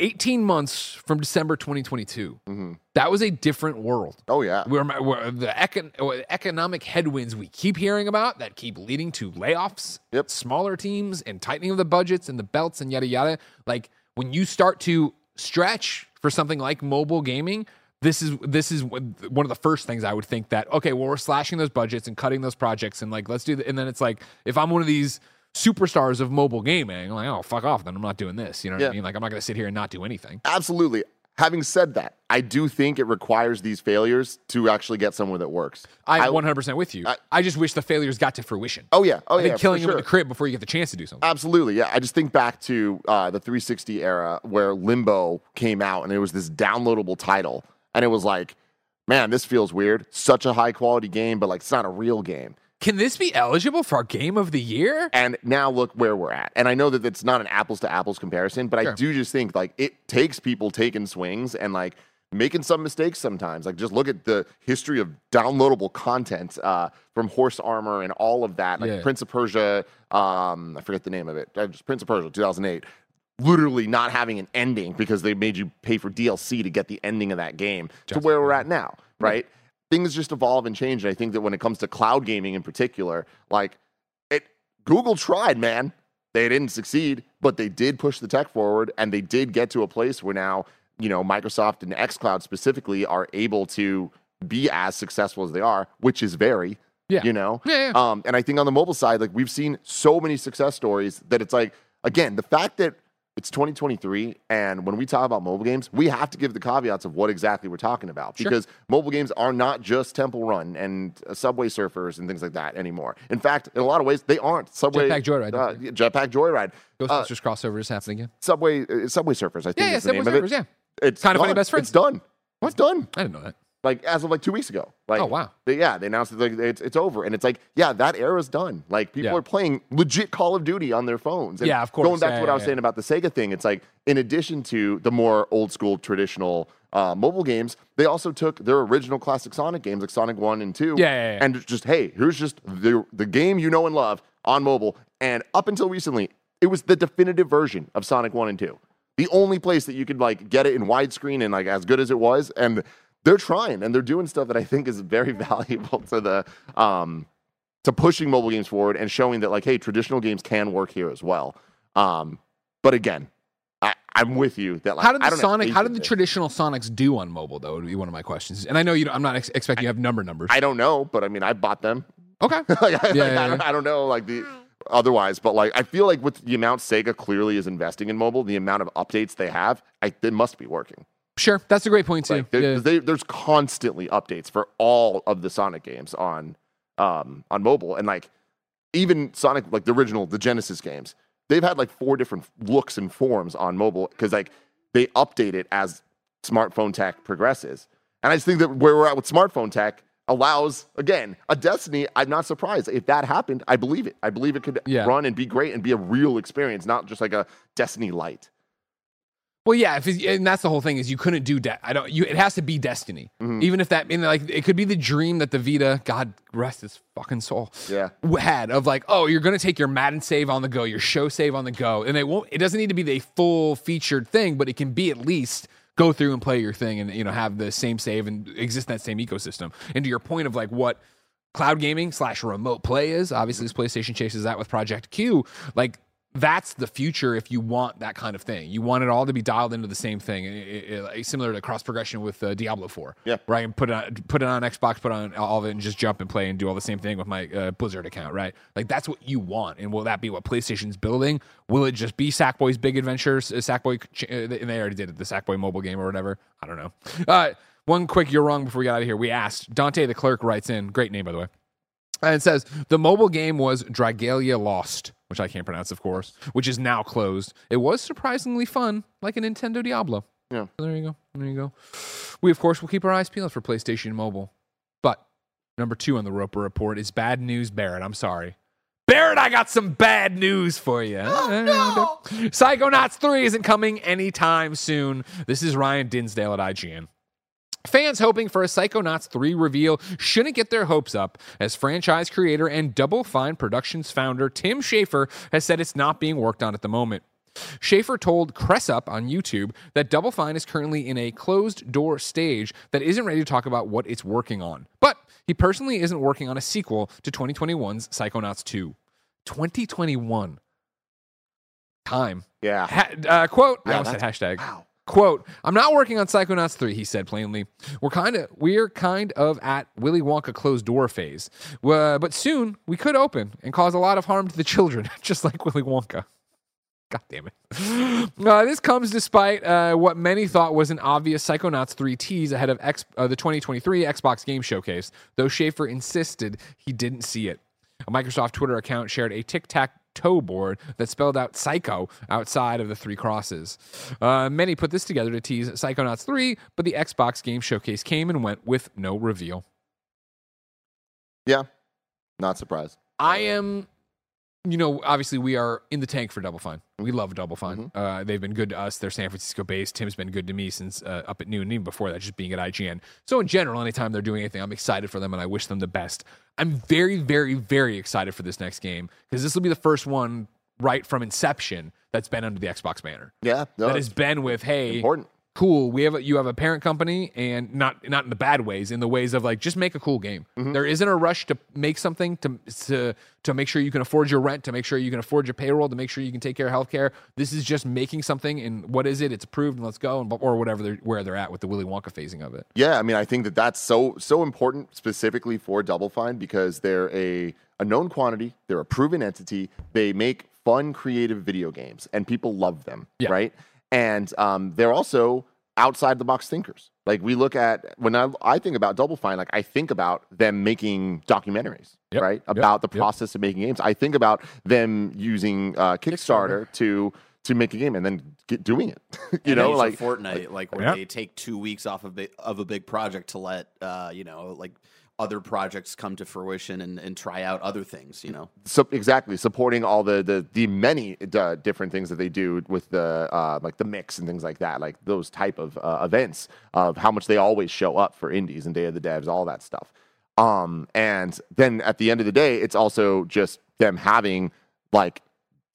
18 months from December 2022. Mm-hmm. That was a different world. Oh yeah. We're, we're- the econ, uh, economic headwinds we keep hearing about that keep leading to layoffs, Yep. smaller teams, and tightening of the budgets and the belts and yada yada. Like when you start to stretch for something like mobile gaming, this is this is one one of the first things I would think that okay, well we're slashing those budgets and cutting those projects and like let's do that. And then it's like if I'm one of these superstars of mobile gaming, I'm like oh fuck off, then I'm not doing this. You know what Yeah. I mean? Like I'm not going to sit here and not do anything. Absolutely. Having said that, I do think it requires these failures to actually get somewhere that works. I'm 100% with you. I, I- just wish the failures got to fruition. Oh yeah. Oh I yeah. killing for him in the crib before you get the chance to do something. Absolutely, yeah. I just think back to uh, the 360 era where Limbo came out, and it was this downloadable title, and it was like, man, this feels weird. Such a high quality game, but like it's not a real game. Can this be eligible for our game of the year? And now look where we're at. And I know that it's not an apples to apples comparison, but I do just think like it takes people taking swings and like making some mistakes sometimes. Like just look at the history of downloadable content uh, from Horse Armor and all of that. Like Yeah. Prince of Persia, um, I forget the name of it. Uh, just Prince of Persia, 2008. Literally not having an ending because they made you pay for DLC to get the ending of that game to where we're at now, right? Things just evolve and change. And I think that when it comes to cloud gaming in particular, like it Google tried, man. They didn't succeed, but they did push the tech forward and they did get to a place where now, you know, Microsoft and xCloud specifically are able to be as successful as they are, which is very, Yeah. you know. Yeah, yeah. Um, and I think on the mobile side, like we've seen so many success stories that it's like, again, the fact that it's 2023, and when we talk about mobile games, we have to give the caveats of what exactly we're talking about Sure. because mobile games are not just Temple Run and uh, Subway Surfers and things like that anymore. In fact, in a lot of ways, they aren't. Subway Jetpack Joyride, uh, Jetpack Joyride, uh, Ghostbusters crossover is happening again. Subway uh, Subway Surfers. I think Yeah, yeah, is the name Subway of it. Surfers, yeah. It's Kinda Funny done. Best Friends. It's done. It's done I didn't know that. Like as of like two weeks ago. Like, Oh, wow. They, yeah, they announced that like, it's it's over, and it's like, yeah, that era's done. Like people Yeah. are playing legit Call of Duty on their phones. And Yeah, of course. Going back Yeah, to what yeah, I was saying about the Sega thing, it's like in addition to the more old school traditional uh, mobile games, they also took their original classic Sonic games, like Sonic One and Two, Yeah, yeah, yeah. and just hey, here's just the the game you know and love on mobile. And up until recently, it was the definitive version of Sonic One and Two the only place that you could like get it in widescreen and like as good as it was and they're trying and they're doing stuff that i think is very valuable to the um to pushing mobile games forward and showing that like hey traditional games can work here as well um but again I, I'm with you that like How did I the don't Sonic? How did the traditional Sonics do on mobile? Though would be one of my questions. And I know you. Don't, I'm not ex- expecting you have number numbers. I don't know, but I mean, I bought them. okay. like, I, like, yeah, I, don't, yeah. I don't know, like the otherwise, but like I feel like with the amount Sega clearly is investing in mobile, the amount of updates they have, I, it must be working. Sure, that's a great point too. Like, Yeah. they, there's constantly updates for all of the Sonic games on um, on mobile, and like even Sonic, like the original, the Genesis games, they've had like four different looks and forms on mobile because like they update it as smartphone tech progresses. And I just think that where we're at with smartphone tech allows again a Destiny. I'm not surprised if that happened. I believe it. I believe it could Yeah. run and be great and be a real experience, not just like a Destiny light. Well, yeah, if and that's the whole thing is you couldn't do de- I don't. You it has to be Destiny, Mm-hmm. even if that and like it could be the dream that the Vita, God rest his fucking soul, Yeah. had of like, oh, you're gonna take your Madden save on the go, your show save on the go, and it won't. It doesn't need to be the full featured thing, but it can be at least go through and play your thing and you know have the same save and exist in that same ecosystem. And to your point of like what cloud gaming slash remote play is, obviously this PlayStation chases that with Project Q, like. That's the future if you want that kind of thing. You want it all to be dialed into the same thing, i- i- i- similar to cross progression with uh, Diablo 4. Yeah. Right. And put it, on, put it on Xbox, put on all of it, and just jump and play and do all the same thing with my uh, Blizzard account. Right. Like that's what you want. And will that be what PlayStation's building? Will it just be Sackboy's Big Adventures? Uh, Sackboy, uh, and they already did it, the Sackboy mobile game or whatever. I don't know. Uh, one quick, you're wrong before we got out of here. We asked Dante the clerk writes in, great name by the way. And it says the mobile game was Dragalia Lost, which I can't pronounce, of course, which is now closed. It was surprisingly fun, like a Nintendo Diablo. Yeah. So there you go. There you go. We of course will keep our eyes peeled for PlayStation Mobile. But number two on the Roper Report is bad news, Barrett. I'm sorry. Barrett, I got some bad news for you. Oh, no. Psychonauts 3 isn't coming anytime soon. This is Ryan Dinsdale at IGN. Fans hoping for a Psychonauts 3 reveal shouldn't get their hopes up, as franchise creator and Double Fine Productions founder Tim Schafer has said it's not being worked on at the moment. Schafer told Cressup on YouTube that Double Fine is currently in a closed door stage that isn't ready to talk about what it's working on. But he personally isn't working on a sequel to 2021's Psychonauts 2. 2021. Time. Yeah. Ha- uh, quote, I almost said hashtag. wow. Quote, I'm not working on Psychonauts 3, he said plainly. We're kind of we're kind of at Willy Wonka closed door phase. Uh, but soon we could open and cause a lot of harm to the children, just like Willy Wonka. God damn it. Uh, this comes despite uh, what many thought was an obvious Psychonauts 3 tease ahead of X- uh, the 2023 Xbox Game Showcase, though Schafer insisted he didn't see it. A Microsoft Twitter account shared a tic tac toe board that spelled out Psycho outside of the three crosses. Uh, many put this together to tease Psychonauts 3, but the Xbox Game Showcase came and went with no reveal. Yeah. Not surprised. I am, you know, obviously we are in the tank for Double Fine. We love Double Fine. Uh, they've been good to us. They're San Francisco based. Tim's been good to me since uh, up at noon, and even before that, just being at IGN. So in general, anytime they're doing anything, I'm excited for them and I wish them the best. I'm very, very, very excited for this next game because this will be the first one right from inception that's been under the Xbox banner. Yeah. No, that has been with, hey, important. Cool. We have a, you have a parent company, and not not in the bad ways, in the ways of like just make a cool game. Mm-hmm. There isn't a rush to make something to to to make sure you can afford your rent, to make sure you can afford your payroll, to make sure you can take care of healthcare. This is just making something, and what is it? It's approved, and let's go, and or whatever they're, where they're at with the Willy Wonka phasing of it. Yeah, I mean, I think that that's so so important specifically for Double Fine because they're a a known quantity, they're a proven entity. They make fun, creative video games, and people love them, Yeah. right? And um, they're also outside the box thinkers. Like we look at when I, I think about Double Fine, like I think about them making documentaries, Yep, right? yep, About the yep. process of making games. I think about them using uh, Kickstarter, to to make a game and then get doing it. you And know, like Fortnight, like where Yeah. they take two weeks off of big, of a big project to let uh, you know like other projects come to fruition and, and try out other things. You know, so exactly supporting all the the the many uh, different things that they do with the uh, like the mix and things like that, like those type of uh, events of how much they always show up for indies and Day of the Devs, all that stuff. Um, and then at the end of the day, it's also just them having like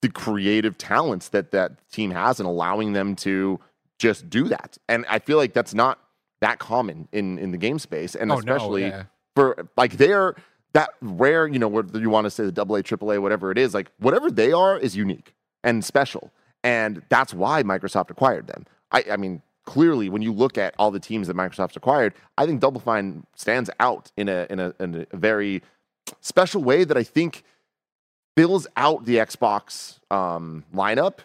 the creative talents that that team has and allowing them to just do that. And I feel like that's not that common in in the game space, and Oh, no, especially yeah. For like they're that rare, you know, whether you want to say the double A, triple A, whatever it is, like whatever they are is unique and special. And that's why Microsoft acquired them. I, I mean, clearly when you look at all the teams that Microsoft's acquired, I think Double Fine stands out in a in a in a very special way that I think fills out the Xbox um, lineup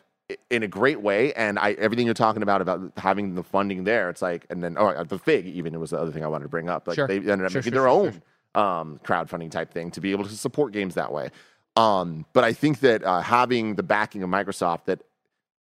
in a great way. And I everything you're talking about about having the funding there, it's like, and then oh, the Fig even it was the other thing I wanted to bring up. Like Sure. they ended up Sure, making sure, their own um, crowdfunding type thing to be able to support games that way. Um, but I think that uh, having the backing of Microsoft that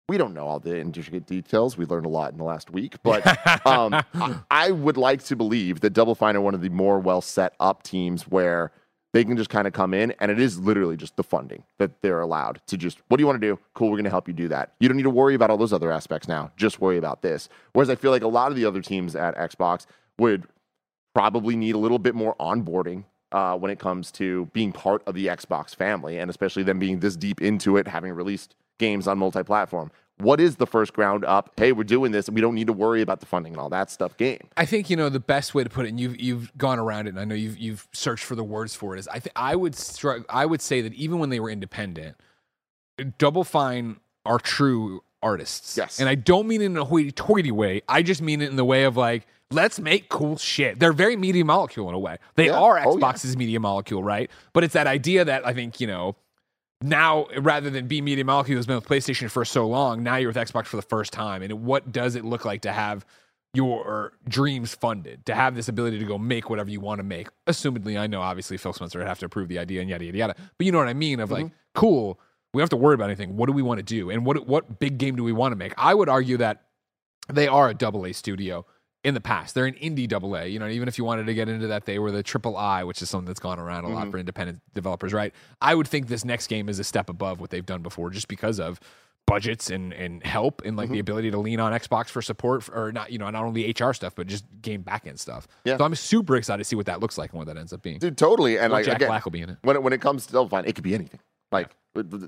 we don't know all the intricate details. We learned a lot in the last week, but um, I, I would like to believe that Double Fine are one of the more well set up teams where they can just kind of come in and it is literally just the funding that they're allowed to just, what do you want to do? Cool, we're going to help you do that. You don't need to worry about all those other aspects now. Just worry about this. Whereas I feel like a lot of the other teams at Xbox would probably need a little bit more onboarding uh, when it comes to being part of the Xbox family, and especially them being this deep into it, having released games on multi-platform. What is the first ground up? Hey, we're doing this, and we don't need to worry about the funding and all that stuff. Game. I think you know the best way to put it, and you've you've gone around it, and I know you've you've searched for the words for it. Is I think I would struggle. I would say that even when they were independent, Double Fine are true artists. Yes. and I don't mean it in a hoity-toity way. I just mean it in the way of like, let's make cool shit. They're very media molecule in a way. They Yeah. are Oh, yeah. Xbox's media molecule, right? But it's that idea that I think you know now rather than be media molecule has been with PlayStation for so long, now you're with Xbox for the first time. And what does it look like to have your dreams funded, to have this ability to go make whatever you want to make? Assumedly, I know obviously Phil Spencer would have to approve the idea and yada yada yada. But you know what I mean? Of like, mm-hmm. cool, we don't have to worry about anything. What do we want to do? And what what big game do we want to make? I would argue that they are a double A studio in the past. They're an indie double A. You know, even if you wanted to get into that, they were the triple I, which is something that's gone around a lot mm-hmm. for independent developers, right? I would think this next game is a step above what they've done before, just because of budgets and and help and like the mm-hmm. ability to lean on Xbox for support for, or not you know not only HR stuff but just game backend stuff. Yeah. So I'm super excited to see what that looks like and what that ends up being. Dude, totally. And Well, like Jack again, Black will be in it. when it, when it comes to Double Fine, it could be anything. Like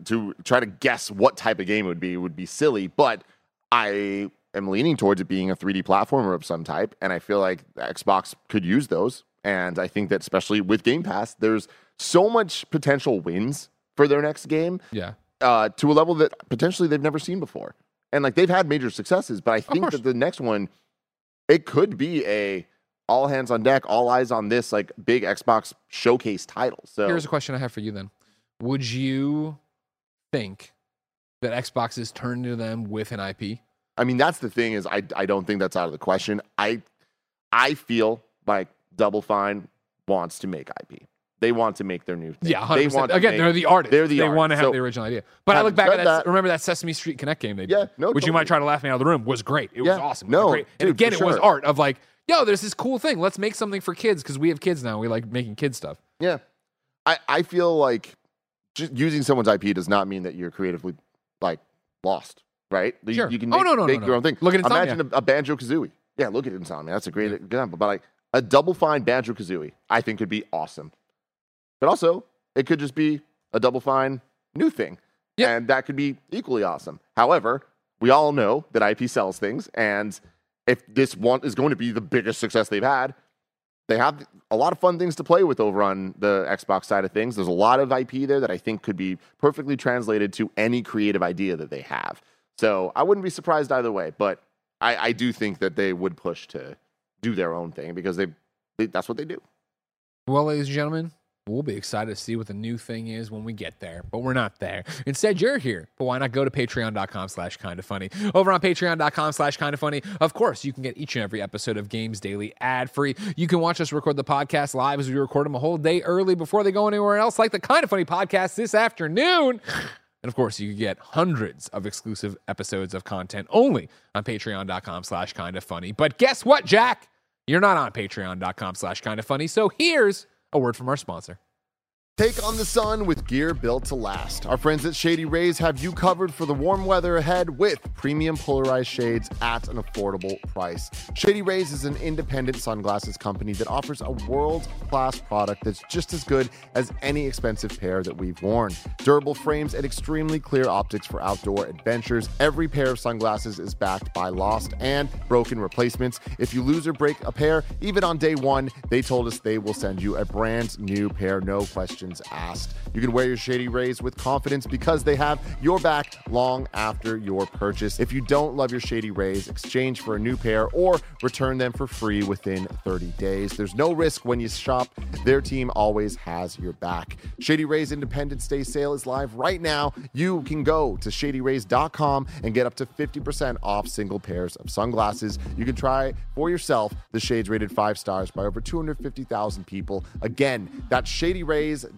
to try to guess what type of game it would be would be silly. But I am leaning towards it being a 3D platformer of some type, and I feel like Xbox could use those. And I think that especially with Game Pass, there's so much potential wins for their next game Yeah. uh, to a level that potentially they've never seen before. And like they've had major successes, but I think that the next one, it could be a all hands on deck, all eyes on this like big Xbox showcase title. So Here's a question I have for you then. Would you think that Xbox is turning to them with an IP? I mean, that's the thing is I I don't think that's out of the question. I I feel like Double Fine wants to make IP. They want to make their new thing. Yeah, They 100%. want to Again, make- they're the artists. they're the they want to have So, the original idea. But I look back at that, that- remember that Sesame Street Connect game they did? Yeah, no, Which you might try to laugh me out of the room was great. It was Yeah, awesome. It was no, great. And dude, again, it was art of like, yo, there's this cool thing. Let's make something for kids because we have kids now. We like making kid stuff. Yeah. I, I feel like just using someone's IP does not mean that you're creatively like lost, right? You, Sure. you can Oh, make, no, no, no, make no. your own thing. Look at Insomniac. Imagine a, a Banjo Kazooie. Yeah, look at Insomnia. That's a great example. But like a double fine Banjo Kazooie, I think could be awesome. But also, it could just be a double fine new thing. Yeah. And that could be equally awesome. However, we all know that IP sells things. And if this one is going to be the biggest success they've had, they have a lot of fun things to play with over on the Xbox side of things. There's a lot of IP there that I think could be perfectly translated to any creative idea that they have. So I wouldn't be surprised either way, but I, I do think that they would push to do their own thing because they, they that's what they do. Well, ladies and gentlemen, we'll be excited to see what the new thing is when we get there, but we're not there. Instead, you're here. But why not go to patreon.com slash kind of funny? Over on patreon.com slash kind of funny, of course, you can get each and every episode of Games Daily ad free. You can watch us record the podcast live as we record them a whole day early before they go anywhere else, like the kind of funny podcast this afternoon. And of course, you get hundreds of exclusive episodes of content only on patreon.com slash kind of funny. But guess what, Jack? You're not on patreon.com slash kind of funny. So here's a word from our sponsor. Take on the sun with gear built to last. Our friends at Shady Rays have you covered for the warm weather ahead with premium polarized shades at an affordable price. Shady Rays is an independent sunglasses company that offers a world class product that's just as good as any expensive pair that we've worn. Durable frames and extremely clear optics for outdoor adventures. Every pair of sunglasses is backed by lost and broken replacements. If you lose or break a pair, even on day one, they told us they will send you a brand new pair, no questions asked. You can wear your Shady Rays with confidence because they have your back long after your purchase. If you don't love your Shady Rays, exchange for a new pair or return them for free within 30 days. There's no risk when you shop. Their team always has your back. Shady Rays Independence Day sale is live right now. You can go to shadyrays.com and get up to 50% off single pairs of sunglasses. You can try for yourself the shades rated five stars by over 250,000 people. Again, that's shadyrays.com.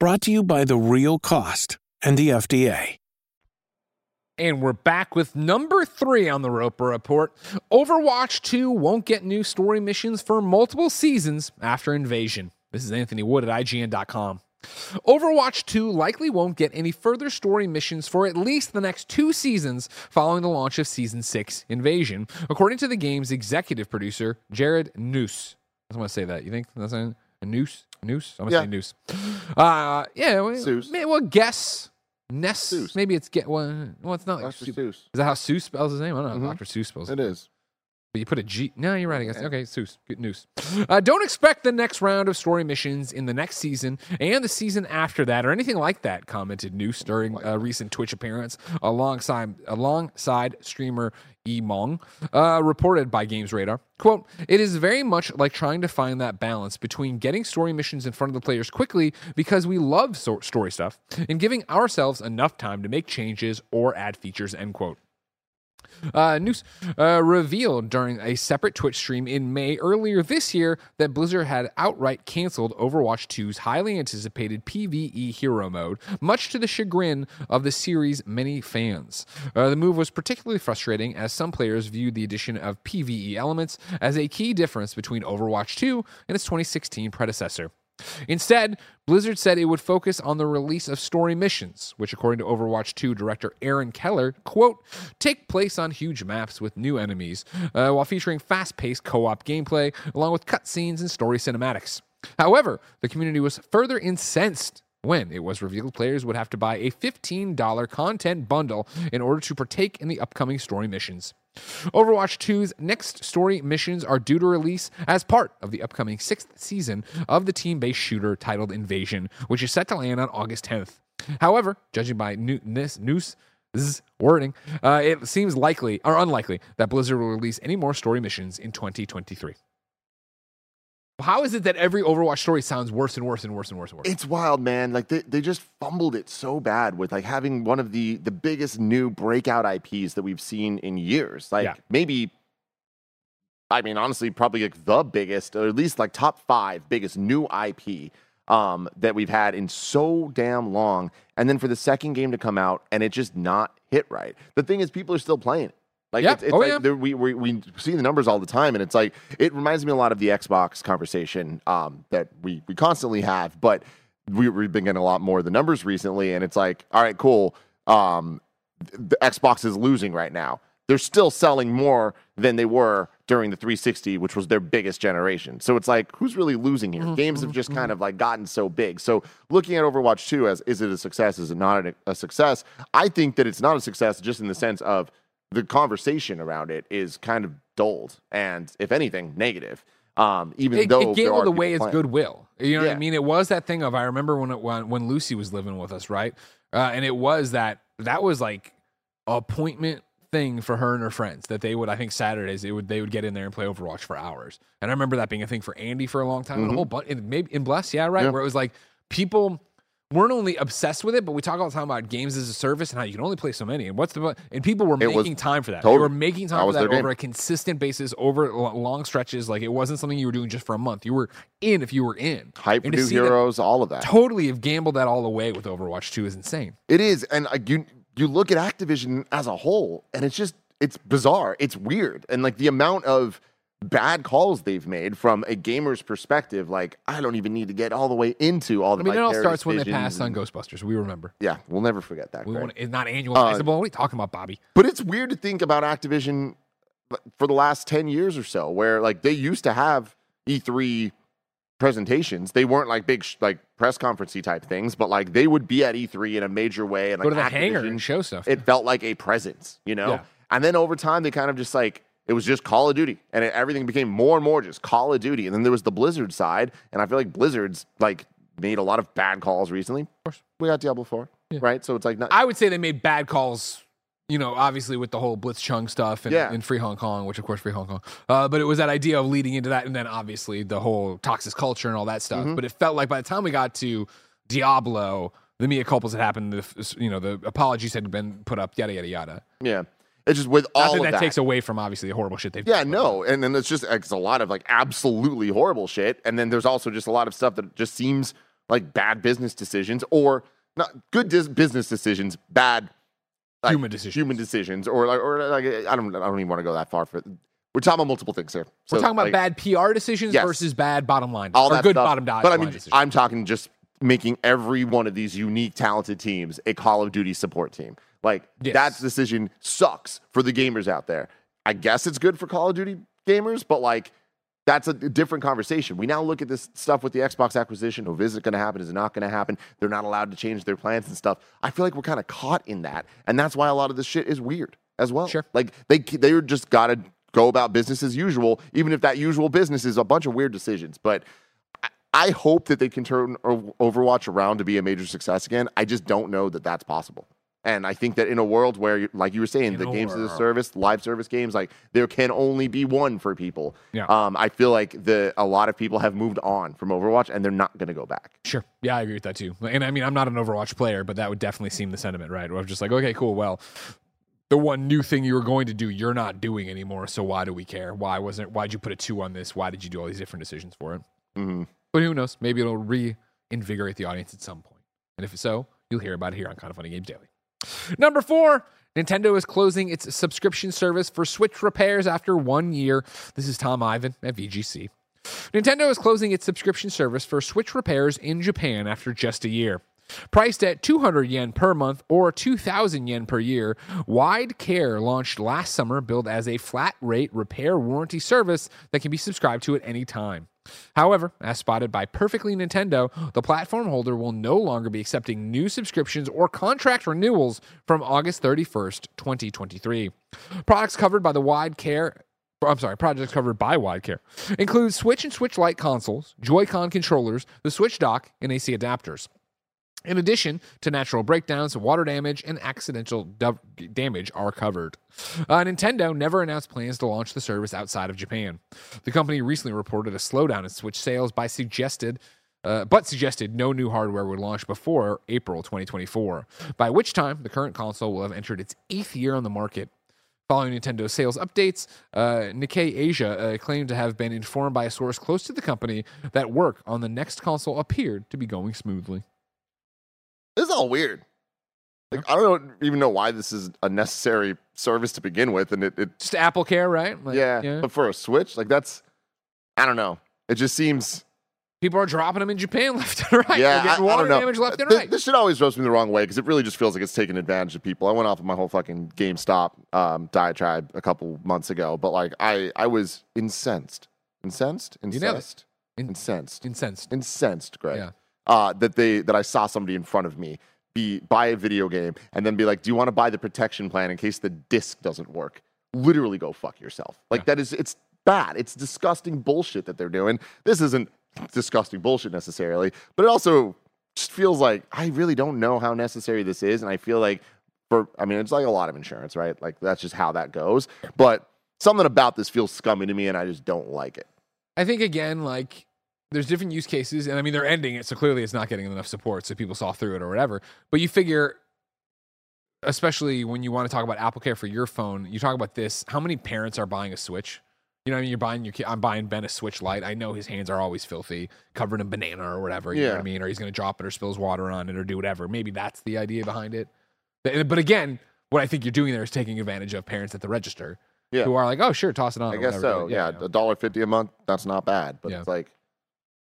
Brought to you by The Real Cost and the FDA. And we're back with number three on the Roper Report. Overwatch 2 won't get new story missions for multiple seasons after Invasion. This is Anthony Wood at IGN.com. Overwatch 2 likely won't get any further story missions for at least the next two seasons following the launch of Season 6 Invasion, according to the game's executive producer, Jared Neuss. I just want to say that. You think that's a, a noose? Noose? I'm going to Yeah. say noose. Uh, yeah. Well, Seuss. may- well, guess. Ness. Seuss. Maybe it's get well, well it's not like Dr. Seuss. Is that how Seuss spells his name? I don't know. Mhm. Dr. Seuss spells It it. is. But you put a G. No, you're right. I guess. Okay, Seuss. Good news. Uh, don't expect the next round of story missions in the next season and the season after that, or anything like that. Commented Neuss during a recent Twitch appearance alongside alongside streamer Emongg, uh, reported by Games Radar. Quote: It is very much like trying to find that balance between getting story missions in front of the players quickly because we love so- story stuff, and giving ourselves enough time to make changes or add features. End quote. Uh, Neuss uh, revealed during a separate Twitch stream in May earlier this year that Blizzard had outright canceled Overwatch 2's highly anticipated PvE hero mode, much to the chagrin of the series' many fans. Uh, the move was particularly frustrating as some players viewed the addition of PvE elements as a key difference between Overwatch 2 and its 2016 predecessor. Instead, Blizzard said it would focus on the release of story missions, which, according to Overwatch 2 director Aaron Keller, quote, take place on huge maps with new enemies, uh, while featuring fast paced co op gameplay, along with cutscenes and story cinematics. However, the community was further incensed when it was revealed players would have to buy a $15 content bundle in order to partake in the upcoming story missions. Overwatch 2's next story missions are due to release as part of the upcoming sixth season of the team based shooter titled Invasion, which is set to land on August 10th. However, judging by new- this news, wording, uh, it seems likely or unlikely that Blizzard will release any more story missions in 2023. How is it that every Overwatch story sounds worse and worse and worse and worse and worse? It's wild, man. Like they, they just fumbled it so bad with like having one of the the biggest new breakout IPs that we've seen in years. Like Yeah. maybe I mean honestly probably like the biggest or at least like top 5 biggest new IP um that we've had in so damn long and then for the second game to come out and it just not hit right. The thing is people are still playing it. Like Yeah. it's, it's Oh, like yeah. there- we, we we see the numbers all the time, and it's like it reminds me a lot of the Xbox conversation um, that we we constantly have. But we, we've been getting a lot more of the numbers recently, and it's like, all right, cool. Um, the Xbox is losing right now. They're still selling more than they were during the 360, which was their biggest generation. So it's like, who's really losing here? Games have just kind of like gotten so big. So looking at Overwatch 2 as is it a success? Is it not a, a success? I think that it's not a success just in the sense of the conversation around it is kind of dulled and, if anything, negative. Um, even it, though it gambled are away its goodwill. You know what I mean? It was that thing of I remember when it, when, when Lucy was living with us, right? Uh, and it was that that was like appointment thing for her and her friends that they would I think Saturdays they would they would get in there and play Overwatch for hours. And I remember that being a thing for Andy for a long time. And a whole bunch in maybe in Bless, yeah, right, Mm-hmm. Yeah. where it was like people weren't only obsessed with it, but we talk all the time about games as a service and how you can only play so many. And what's the and people were It making time for that. They totally- were making time for that their game. over a consistent basis, over long stretches. Like it wasn't something you were doing just for a month. You were in if you were in. Hype new see that heroes, all of that. Totally have gambled that all away with Overwatch 2 is insane. It is, and like you you look at Activision as a whole, and it's just it's bizarre, it's weird, and like the amount of bad calls they've made from a gamer's perspective. Like I don't even need to get all the way into all the. I mean, it all starts when they passed on Ghostbusters. We remember. Yeah, we'll never forget that. We Craig. want it's not Uh, annualizable. what are you talking about, Bobby? But it's weird to think about Activision for the last 10 years or so, where like they used to have E3 presentations. They weren't like big, sh- like press conferencey type things, but like they would be at E3 in a major way. And Go like to the hangar and show stuff. It felt like a presence, you know? Yeah. And then over time, they kind of just like, it was just Call of Duty, and it, everything became more and more just Call of Duty. And then there was the Blizzard side, and I feel like Blizzard's like made a lot of bad calls recently. Of course. we got Diablo Four, right? So it's like not, I would say they made bad calls. You know, obviously with the whole Blitz Blitzchung stuff and, Yeah. and Free Hong Kong, which of course Free Hong Kong. Uh, but it was that idea of leading into that, and then obviously the whole toxic culture and all that stuff. Mm-hmm. But it felt like by the time we got to Diablo, the mea culpas had happened. The, you know, the apologies had been put up. Yada yada yada. yeah. It's just with all that of that, that takes away from obviously the horrible shit they've Yeah, no, and then it's just it's a lot of like absolutely horrible shit, and then there's also just a lot of stuff that just seems like bad business decisions or not good dis- business decisions, bad like, Human decisions. human decisions, or like or like I don't I don't even want to go that far for. We're talking about multiple things here. We're talking about like, bad PR decisions Yes. versus bad bottom line all or that good stuff. bottom line. But I mean, decisions. I'm talking just making every one of these unique, talented teams a Call of Duty support team. Like Yes. that decision sucks for the gamers out there. I guess it's good for Call of Duty gamers, but like that's a different conversation. We now look at this stuff with the Xbox acquisition. Oh, is it going to happen? Is it not going to happen? They're not allowed to change their plans and stuff. I feel like we're kind of caught in that, and that's why a lot of this shit is weird as well. Sure. Like they they just got to go about business as usual, even if that usual business is a bunch of weird decisions. But I- I hope that they can turn Overwatch around to be a major success again. I just don't know that that's possible. And I think that in a world where, like you were saying, In the games as a service, live service games, like there can only be one for people. Yeah. Um, I feel like the a lot of people have moved on from Overwatch and they're not going to go back. Sure. Yeah, I agree with that too. And I mean, I'm not an Overwatch player, but that would definitely seem the sentiment, right? Where I'm just like, okay, cool. Well, the one new thing you were going to do, you're not doing anymore. So why do we care? Why wasn't? Why'd you put a two on this? Why did you do all these different decisions for it? hmm But who knows? Maybe it'll reinvigorate the audience at some point. And if so, you'll hear about it here on Kind of Funny Games Daily. Number four, Nintendo is closing its subscription service for Switch repairs after one year. This is Tom Ivan at VGC. Nintendo is closing its subscription service for Switch repairs in Japan after just a year. Priced at 200 yen per month or 2,000 yen per year, Wide Care launched last summer, billed as a flat rate repair warranty service that can be subscribed to at any time. However, as spotted by Perfectly Nintendo, the platform holder will no longer be accepting new subscriptions or contract renewals from August 31st, 2023. Products covered by the Wide Care I'm sorry, projects covered by WideCare include Switch and Switch Lite consoles, Joy-Con controllers, the Switch dock, and AC adapters. In addition to natural breakdowns, water damage, and accidental du- damage are covered. Uh, Nintendo never announced plans to launch the service outside of Japan. The company recently reported a slowdown in Switch sales by suggested, uh, but suggested no new hardware would launch before April 2024, by which time the current console will have entered its eighth year on the market. Following Nintendo's sales updates, uh, Nikkei Asia uh, claimed to have been informed by a source close to the company that work on the next console appeared to be going smoothly. This is all weird. Like I don't even know why this is a necessary service to begin with, and it, it Just Apple Care, right? Like, yeah, But for a Switch, like that's, I don't know. It just seems People are dropping them in Japan left and right. Yeah, I, getting I don't know. damage left and This- right. This shit always rubs me the wrong way because it really just feels like it's taking advantage of people. I went off of my whole fucking GameStop um, diatribe a couple months ago, but like I, I was incensed, incensed, You nailed it. incensed, incensed, Incensed. incensed, Greg. Yeah. Uh, that they that I saw somebody in front of me be buy a video game and then be like, "Do you want to buy the protection plan in case the disc doesn't work?" Literally, go fuck yourself. Like that is it's bad. It's disgusting bullshit that they're doing. This isn't disgusting bullshit necessarily, but it also just feels like I really don't know how necessary this is, and I feel like for I mean it's like a lot of insurance, right? Like that's just how that goes. But something about this feels scummy to me, and I just don't like it. I think again, like there's different use cases, and I mean they're ending it, so clearly it's not getting enough support, so people saw through it or whatever. But you figure, especially when you want to talk about Apple Care for your phone, you talk about this. How many parents are buying a Switch? You know, what I mean, you're buying your kid. I'm buying Ben a Switch Lite. I know his hands are always filthy, covered in banana or whatever. You know what Yeah. I mean? Or he's going to drop it or spills water on it or do whatever. Maybe that's the idea behind it. But but again, what I think you're doing there is taking advantage of parents at the register Yeah. who are like, oh, sure, toss it on. I guess whatever. so. Yeah, a dollar fifty a month. That's not bad, but Yeah. it's like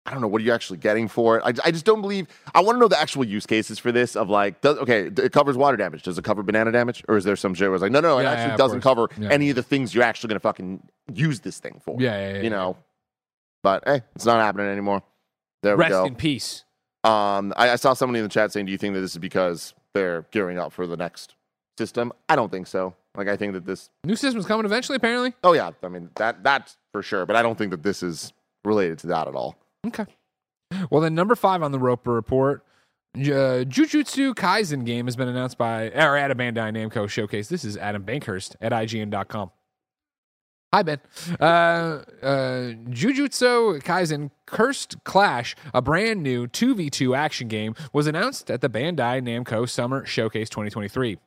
I don't know what are you actually getting for it. I, I just don't believe. I want to know the actual use cases for this. Of like, does, okay, it covers water damage. Does it cover banana damage, or is there some shit where it's like, no, no, it Yeah, actually yeah, doesn't course. cover Yeah. any of the things you're actually going to fucking use this thing for. Yeah, yeah, yeah, you know. But hey, it's not happening anymore. There we go. Rest in peace. Um, I, I saw somebody in the chat saying, "Do you think that this is because they're gearing up for the next system?" I don't think so. Like, I think that this. New system's coming eventually, apparently. Oh yeah, I mean that that's for sure. But I don't think that this is related to that at all. Okay. Well, then number five on the Roper report, uh, Jujutsu Kaisen game has been announced by or at a Bandai Namco showcase. This is Adam Bankhurst at IGN.com. Hi Ben. Uh, uh, Jujutsu Kaisen Cursed Clash, a brand new 2v2 action game, was announced at the Bandai Namco Summer Showcase 2023.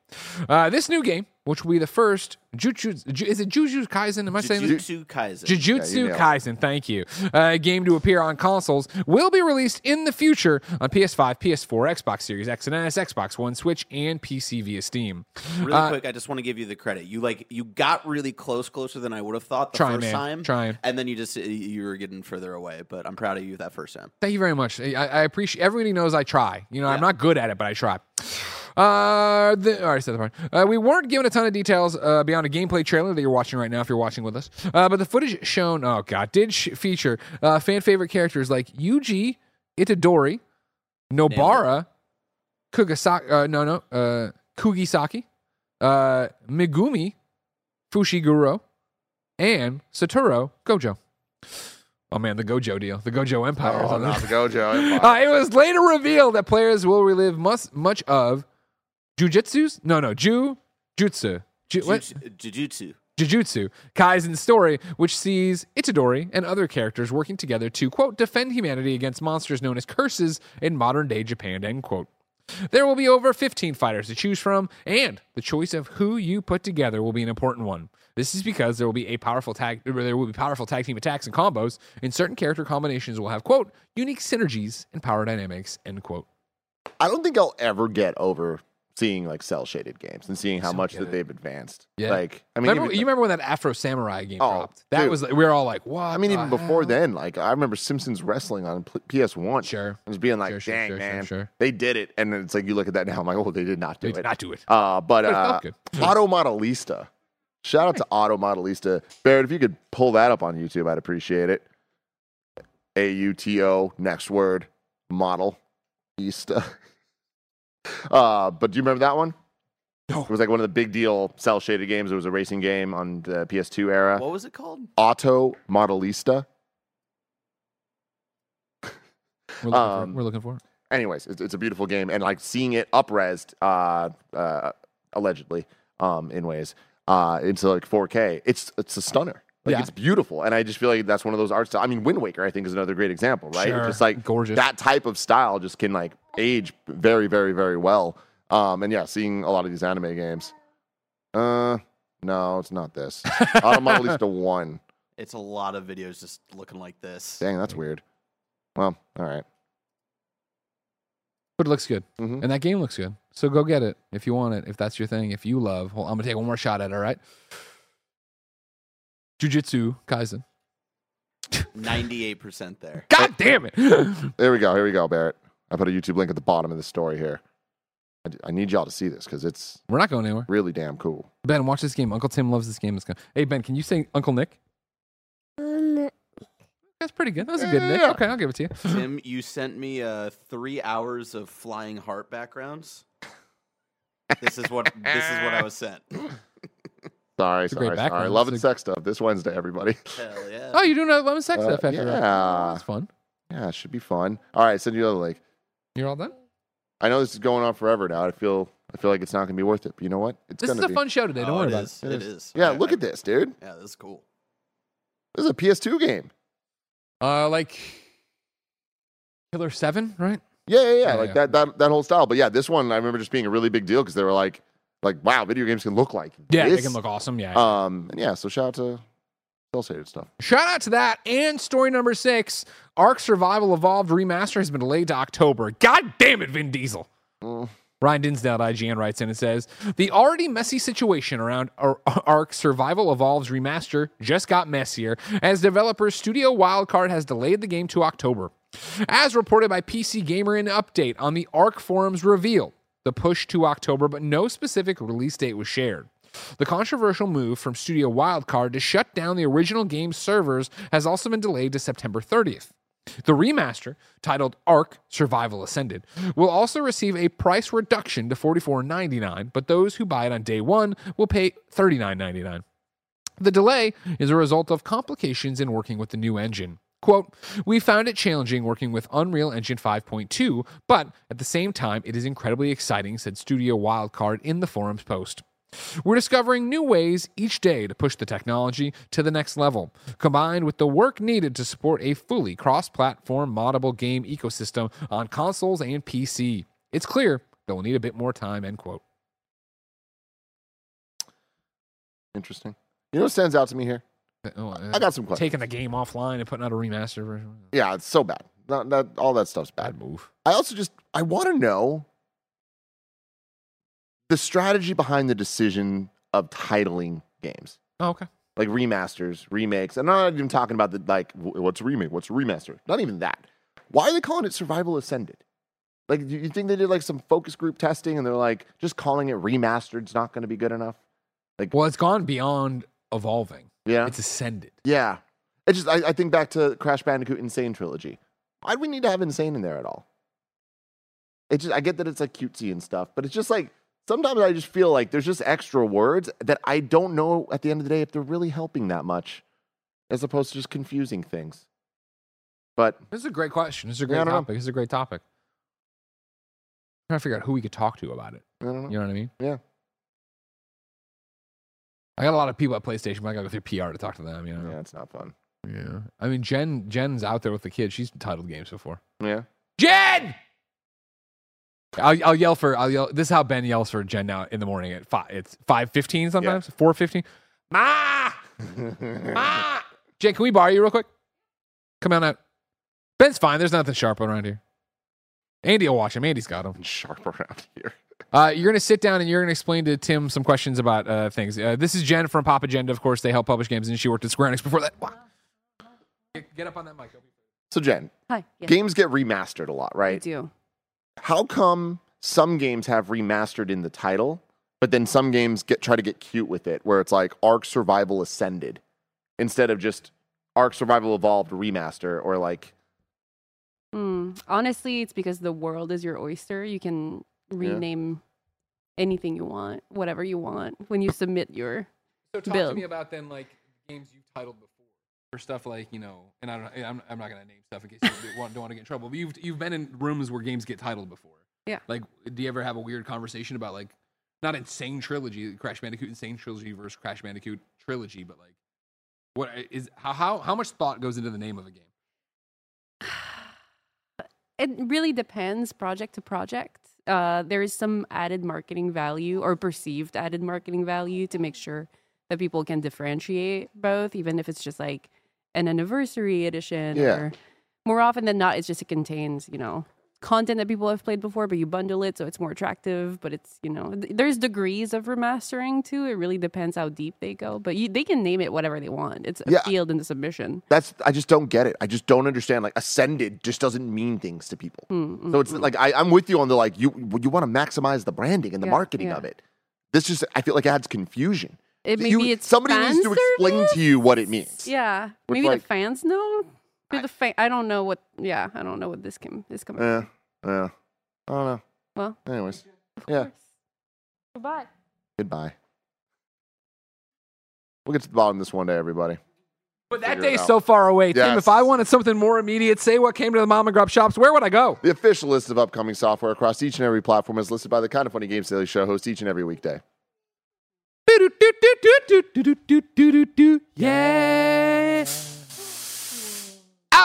Uh, this new game, which will be the first Jujutsu, is it Jujutsu Kaisen? Am I saying this? Jujutsu Kaisen. Yeah, Jujutsu you nailed it. Kaisen, thank you. Uh, game to appear on consoles will be released in the future on PS5, PS4, Xbox Series X and S, Xbox One, Switch, and PC via Steam. Really Uh, quick, I just want to give you the credit. You like you got really close, closer than I would have thought the Trying, first man. time. Trying. and then you just you were getting further away. But I'm proud of you that first time. Thank you very much. I, I appreciate. Everybody knows I try. You know, I'm not good at it, but I try. Uh, the, all right, said the part. Uh, we weren't given a ton of details uh, beyond a gameplay trailer that you're watching right now if you're watching with us. Uh, but the footage shown, oh god, did sh- feature uh, fan favorite characters like Yuji Itadori, Nobara, Kugasaki, uh, no, no, uh, Kugisaki, uh, Megumi, Fushiguro, and Satoru Gojo. Oh man, the Gojo deal, the Gojo Empire. Oh, not the Gojo. Empire. Uh, it was later revealed that players will relive mus- much of jujitsu's no no ju jutsu Ju- what? Jujutsu. Jujutsu Kaisen's story, which sees Itadori and other characters working together to quote defend humanity against monsters known as curses in modern day Japan. End quote. There will be over 15 fighters to choose from, and the choice of who you put together will be an important one. This is because there will be a powerful tag, there will be powerful tag team attacks and combos, and certain character combinations will have quote unique synergies and power dynamics. End quote. I don't think I'll ever get over seeing like cel shaded games and seeing how Still much that it. they've advanced. Yeah. Like, I mean, remember, even, you remember when that Afro Samurai game Oh, dropped? That dude. was like, we were all like, "What?" I mean, even before hell? then, like I remember Simpsons wrestling on PS1. Sure. And just being like, Sure, sure, dang, sure, man, sure. they did it. And it's like, you look at that now, I'm like, oh, they did not do They it. did not do it. Uh, but But it felt uh. Auto Modelista. Shout out to Auto Modelista. Barrett, if you could pull that up on YouTube, I'd appreciate it. A U T O, next word, model, Ista. Uh, but do you remember that one? No. It was like one of the big deal cel shaded games. It was a racing game on the PS2 era. What was it called? Auto Modelista. We're looking, Um, for, we're looking for it. anyways, it's, it's a beautiful game, and like seeing it upresed, uh, uh, allegedly, um, in ways, uh, into like 4K, it's it's a stunner. Like Yeah. it's beautiful, and I just feel like that's one of those art styles. I mean, Wind Waker, I think, is another great example, right? Sure. Just like Gorgeous. that type of style just can like age very, very, very well. Um, and yeah, seeing a lot of these anime games. Uh, no, it's not this. I'm at least a one. It's a lot of videos just looking like this. Dang, that's weird. Well, all right. But it looks good. Mhm. And that game looks good. So go get it if you want it, if that's your thing, if you love. Hold, I'm going to take one more shot at it, all right? Jujutsu Kaisen. Ninety-eight percent there. God damn it. There we go. Here we go, Barrett. I put a YouTube link at the bottom of the story here. I, I need y'all to see this because it's We're not going anywhere. really damn cool. Ben, watch this game. Uncle Tim loves this game. It's gonna... Hey, Ben, can you say Uncle Nick? Um, That's pretty good. That was a good Yeah, Nick. yeah. Okay, I'll give it to you. Tim, you sent me uh, three hours of flying heart backgrounds. This is what this is what I was sent. Sorry, a great sorry, sorry. background. Love and a- sex stuff this Wednesday, everybody. Hell yeah! Oh, you're doing a lemon sex Uh, stuff after that. yeah. That's fun. Yeah, it should be fun. All right, send you another link. You're all done? I know this is going on forever now. I feel I feel like it's not gonna be worth it. But you know what? It's This is a be. fun show today. Don't Oh, worry it about is. it. It is. Yeah, I- look I- at this, dude. Yeah, this is cool. This is a PS2 game. Uh, like Killer 7, right? Yeah, yeah, yeah. Yeah, like yeah. that that that whole style. But yeah, this one I remember just being a really big deal because they were like, like, wow, video games can look like Yeah, this. they can look awesome. Yeah. Um, and yeah, so shout out to cell stuff. Shout out to that. And story number six Ark Survival Evolved Remaster has been delayed to October. God damn it, Vin Diesel. Mm. Ryan Dinsdale at IGN writes in and says The already messy situation around Ar- Ark Survival Evolves remaster just got messier as developer Studio Wildcard has delayed the game to October. As reported by PC Gamer in an update on the Ark forums reveal, the push to October, but no specific release date was shared. The controversial move from Studio Wildcard to shut down the original game's servers has also been delayed to September 30th. The remaster, titled Ark Survival Ascended, will also receive a price reduction to $44.99, but those who buy it on day one will pay $39.99. The delay is a result of complications in working with the new engine. Quote, We found it challenging working with Unreal Engine 5.2, but at the same time, it is incredibly exciting, said Studio Wildcard in the forums post. We're discovering new ways each day to push the technology to the next level, combined with the work needed to support a fully cross platform moddable game ecosystem on consoles and PC. It's clear that we'll need a bit more time, end quote. Interesting. You know what stands out to me here? Oh, uh, I got some questions. taking the game offline and putting out a remaster version. Yeah, it's so bad. Not, that all that stuff's bad. Bad move. I also just I want to know the strategy behind the decision of titling games, Oh, okay. like remasters, remakes. And I'm not even talking about the like what's a remake, what's a remaster. Not even that. Why are they calling it Survival Ascended? Like, do you think they did like some focus group testing and they're like just calling it remastered's not going to be good enough? Like, well, it's gone beyond evolving. Yeah, It's ascended. yeah. It's just I, I think back to Crash Bandicoot N. Sane trilogy. Why do we need to have N. Sane in there at all? It just I get that it's like cutesy and stuff, but it's just like sometimes I just feel like there's just extra words that I don't know at the end of the day if they're really helping that much, as opposed to just confusing things. But This is a great question. This is a great know. topic. This is a great topic. I'm trying to figure out who we could talk to about it. I don't know. You know what I mean? Yeah. I got a lot of people at PlayStation, but I got to go through PR to talk to them. You know? Yeah, it's not fun. Yeah. I mean, Jen. Jen's out there with the kids. She's titled games before. Yeah. Jen. I'll, I'll yell for. I'll yell. This is how Ben yells for Jen now in the morning at five. It's five fifteen sometimes. Four fifteen. Ma. Ma. Jen, can we borrow you real quick? Come on out. Ben's fine. There's nothing sharp around here. Andy will watch him. Andy's got him. Sharp around here. Uh, you're going to sit down and you're going to explain to Tim some questions about uh, things. Uh, this is Jen from Pop Agenda. Of course, they help publish games, and she worked at Square Enix before that. Wow. Get, get up on that mic. So Jen, Hi. Yes, games get remastered a lot, I right? do. How come some games have remastered in the title, but then some games get try to get cute with it, where it's like Ark Survival Ascended instead of just Ark Survival Evolved remaster, or like Mm, honestly, it's because the world is your oyster. You can rename anything you want, whatever you want, when you submit your. So talk Bill. to me about then like games you've titled before for stuff like you know, and I don't, I'm, I'm not going to name stuff in case you don't want, don't want to get in trouble. But you've you've been in rooms where games get titled before. Yeah. Like, do you ever have a weird conversation about like not N. Sane Trilogy, Crash Bandicoot N. Sane Trilogy versus Crash Bandicoot Trilogy, but like what is how how how much thought goes into the name of a game? It really depends project to project. Uh, there is some added marketing value or perceived added marketing value to make sure that people can differentiate both, even if it's just like an anniversary edition. Yeah. Or more often than not, it's just it contains you know content that people have played before, but you bundle it so it's more attractive. But it's you know th- there's degrees of remastering too. It really depends how deep they go, but you, they can name it whatever they want. It's a Yeah. field in the submission. that's I just don't get it. I just don't understand. Like Ascended just doesn't mean things to people. Mm, So it's like I, I'm with you on the like you you want to maximize the branding and the Yeah, marketing yeah. of it. This just I feel like adds confusion. It You- maybe it's somebody needs to explain service? to you what it means. Yeah, maybe like- the fans know. Do the fa- I don't know what. Yeah, I don't know what this can is coming. Yeah, yeah. I don't know. Well, Anyways, of yeah. course. Goodbye. goodbye. We'll get to the bottom of this one day, everybody. But that Figure it day's out. so far away, Tim. Yes. If I wanted something more immediate, say what came to the mom and grub shops. Where would I go? The official list of upcoming software across each and every platform is listed by the Kinda Funny Games Daily Show host each and every weekday. Yeah.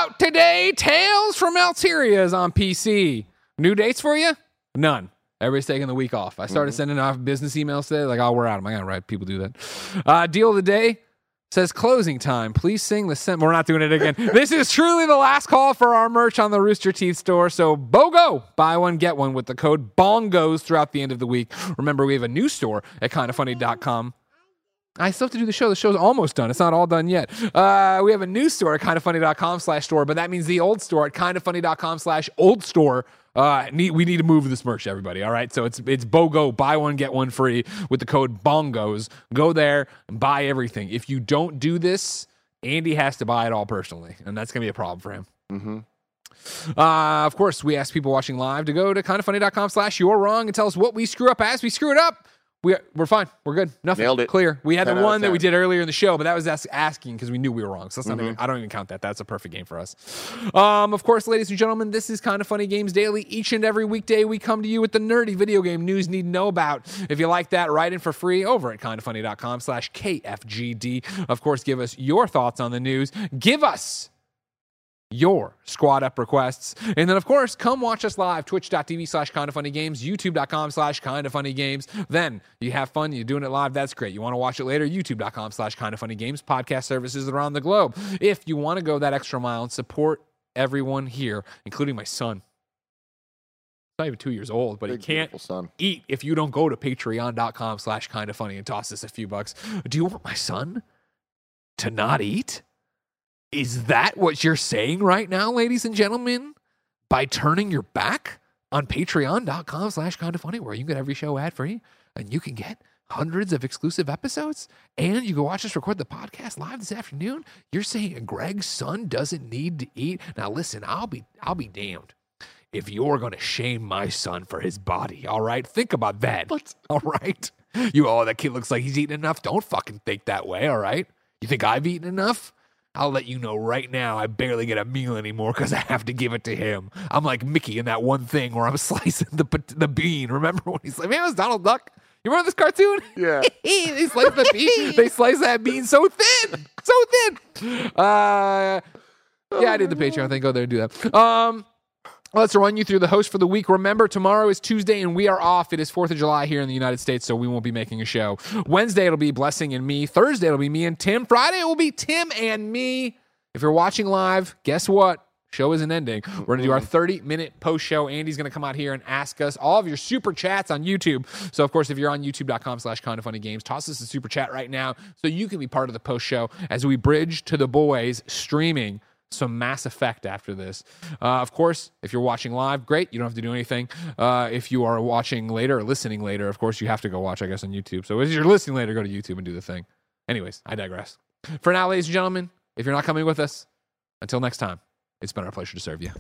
Out today, Tales from Alteria is on PC. New dates for you? None. Everybody's taking the week off. I started sending off business emails today, like, oh, we're out. I'm going to write. people do that. Uh, deal of the day says closing time. Please sing the sim. We're not doing it again. this is truly the last call for our merch on the Rooster Teeth store. So BOGO, buy one, get one with the code BONGOS throughout the end of the week. Remember, we have a new store at kindafunny.com. I still have to do the show. The show's almost done. It's not all done yet. Uh, we have a new store at kindafunny.com slash store, but that means the old store at kindafunny.com slash old store. Uh, need, we need to move this merch, everybody. All right. So it's it's BOGO, buy one, get one free with the code BONGOS. Go there and buy everything. If you don't do this, Andy has to buy it all personally, and that's going to be a problem for him. Mm-hmm. Uh, of course, we ask people watching live to go to kindafunny.com slash you're wrong and tell us what we screw up as we screw it up. We, we're fine. We're good. Nothing. Nailed it. Clear. We had the one that we did earlier in the show, but that was us asking because we knew we were wrong. So that's not Mm-hmm. even, I don't even count that. That's a perfect game for us. Um, of course, ladies and gentlemen, this is Kinda Funny Games Daily. Each and every weekday, we come to you with the nerdy video game news you need to know about. If you like that, write in for free over at kindafunny.com slash KFGD. Of course, give us your thoughts on the news. Give us your squad up requests. And then, of course, come watch us live, twitch.tv slash kinda funny games, youtube.com slash kinda funny games. Then you have fun, you're doing it live, that's great. You want to watch it later, youtube.com slash kinda funny games, podcast services around the globe. If you want to go that extra mile and support everyone here, including my son. He's not even two years old, but he can't son. eat if you don't go to patreon.com slash kinda funny and toss us a few bucks. Do you want my son to not eat? Is that what you're saying right now, ladies and gentlemen? By turning your back on patreon.com slash kinda funny, where you can get every show ad free and you can get hundreds of exclusive episodes and you can watch us record the podcast live this afternoon. You're saying Greg's son doesn't need to eat. Now listen, I'll be I'll be damned if you're going to shame my son for his body, all right? Think about that. All right? You, oh, that kid looks like he's eating enough. Don't fucking think that way, all right? You think I've eaten enough? I'll let you know right now, I barely get a meal anymore because I have to give it to him. I'm like Mickey in that one thing where I'm slicing the the bean. Remember when he's like, man, it was Donald Duck. You remember this cartoon? Yeah. they slice the bean. They slice that bean so thin, so thin. Uh, yeah, I did the Patreon thing. Go there and do that. Um, let's run you through the host for the week. Remember, tomorrow is Tuesday and we are off. It is 4th of July here in the United States, so we won't be making a show. Wednesday, it'll be Blessing and me. Thursday, it'll be me and Tim. Friday, it will be Tim and me. If you're watching live, guess what? Show isn't ending. We're going to do our 30 minute post show. Andy's going to come out here and ask us all of your super chats on YouTube. So, of course, if you're on youtube.com slash kinda funny games, toss us a super chat right now so you can be part of the post show as we bridge to the boys streaming some Mass Effect after this. Uh, of course, if you're watching live, great. You don't have to do anything. Uh, if you are watching later or listening later, of course, you have to go watch, I guess, on YouTube. So if you're listening later, go to YouTube and do the thing. Anyways, I digress. For now, ladies and gentlemen, if you're not coming with us, until next time, it's been our pleasure to serve you.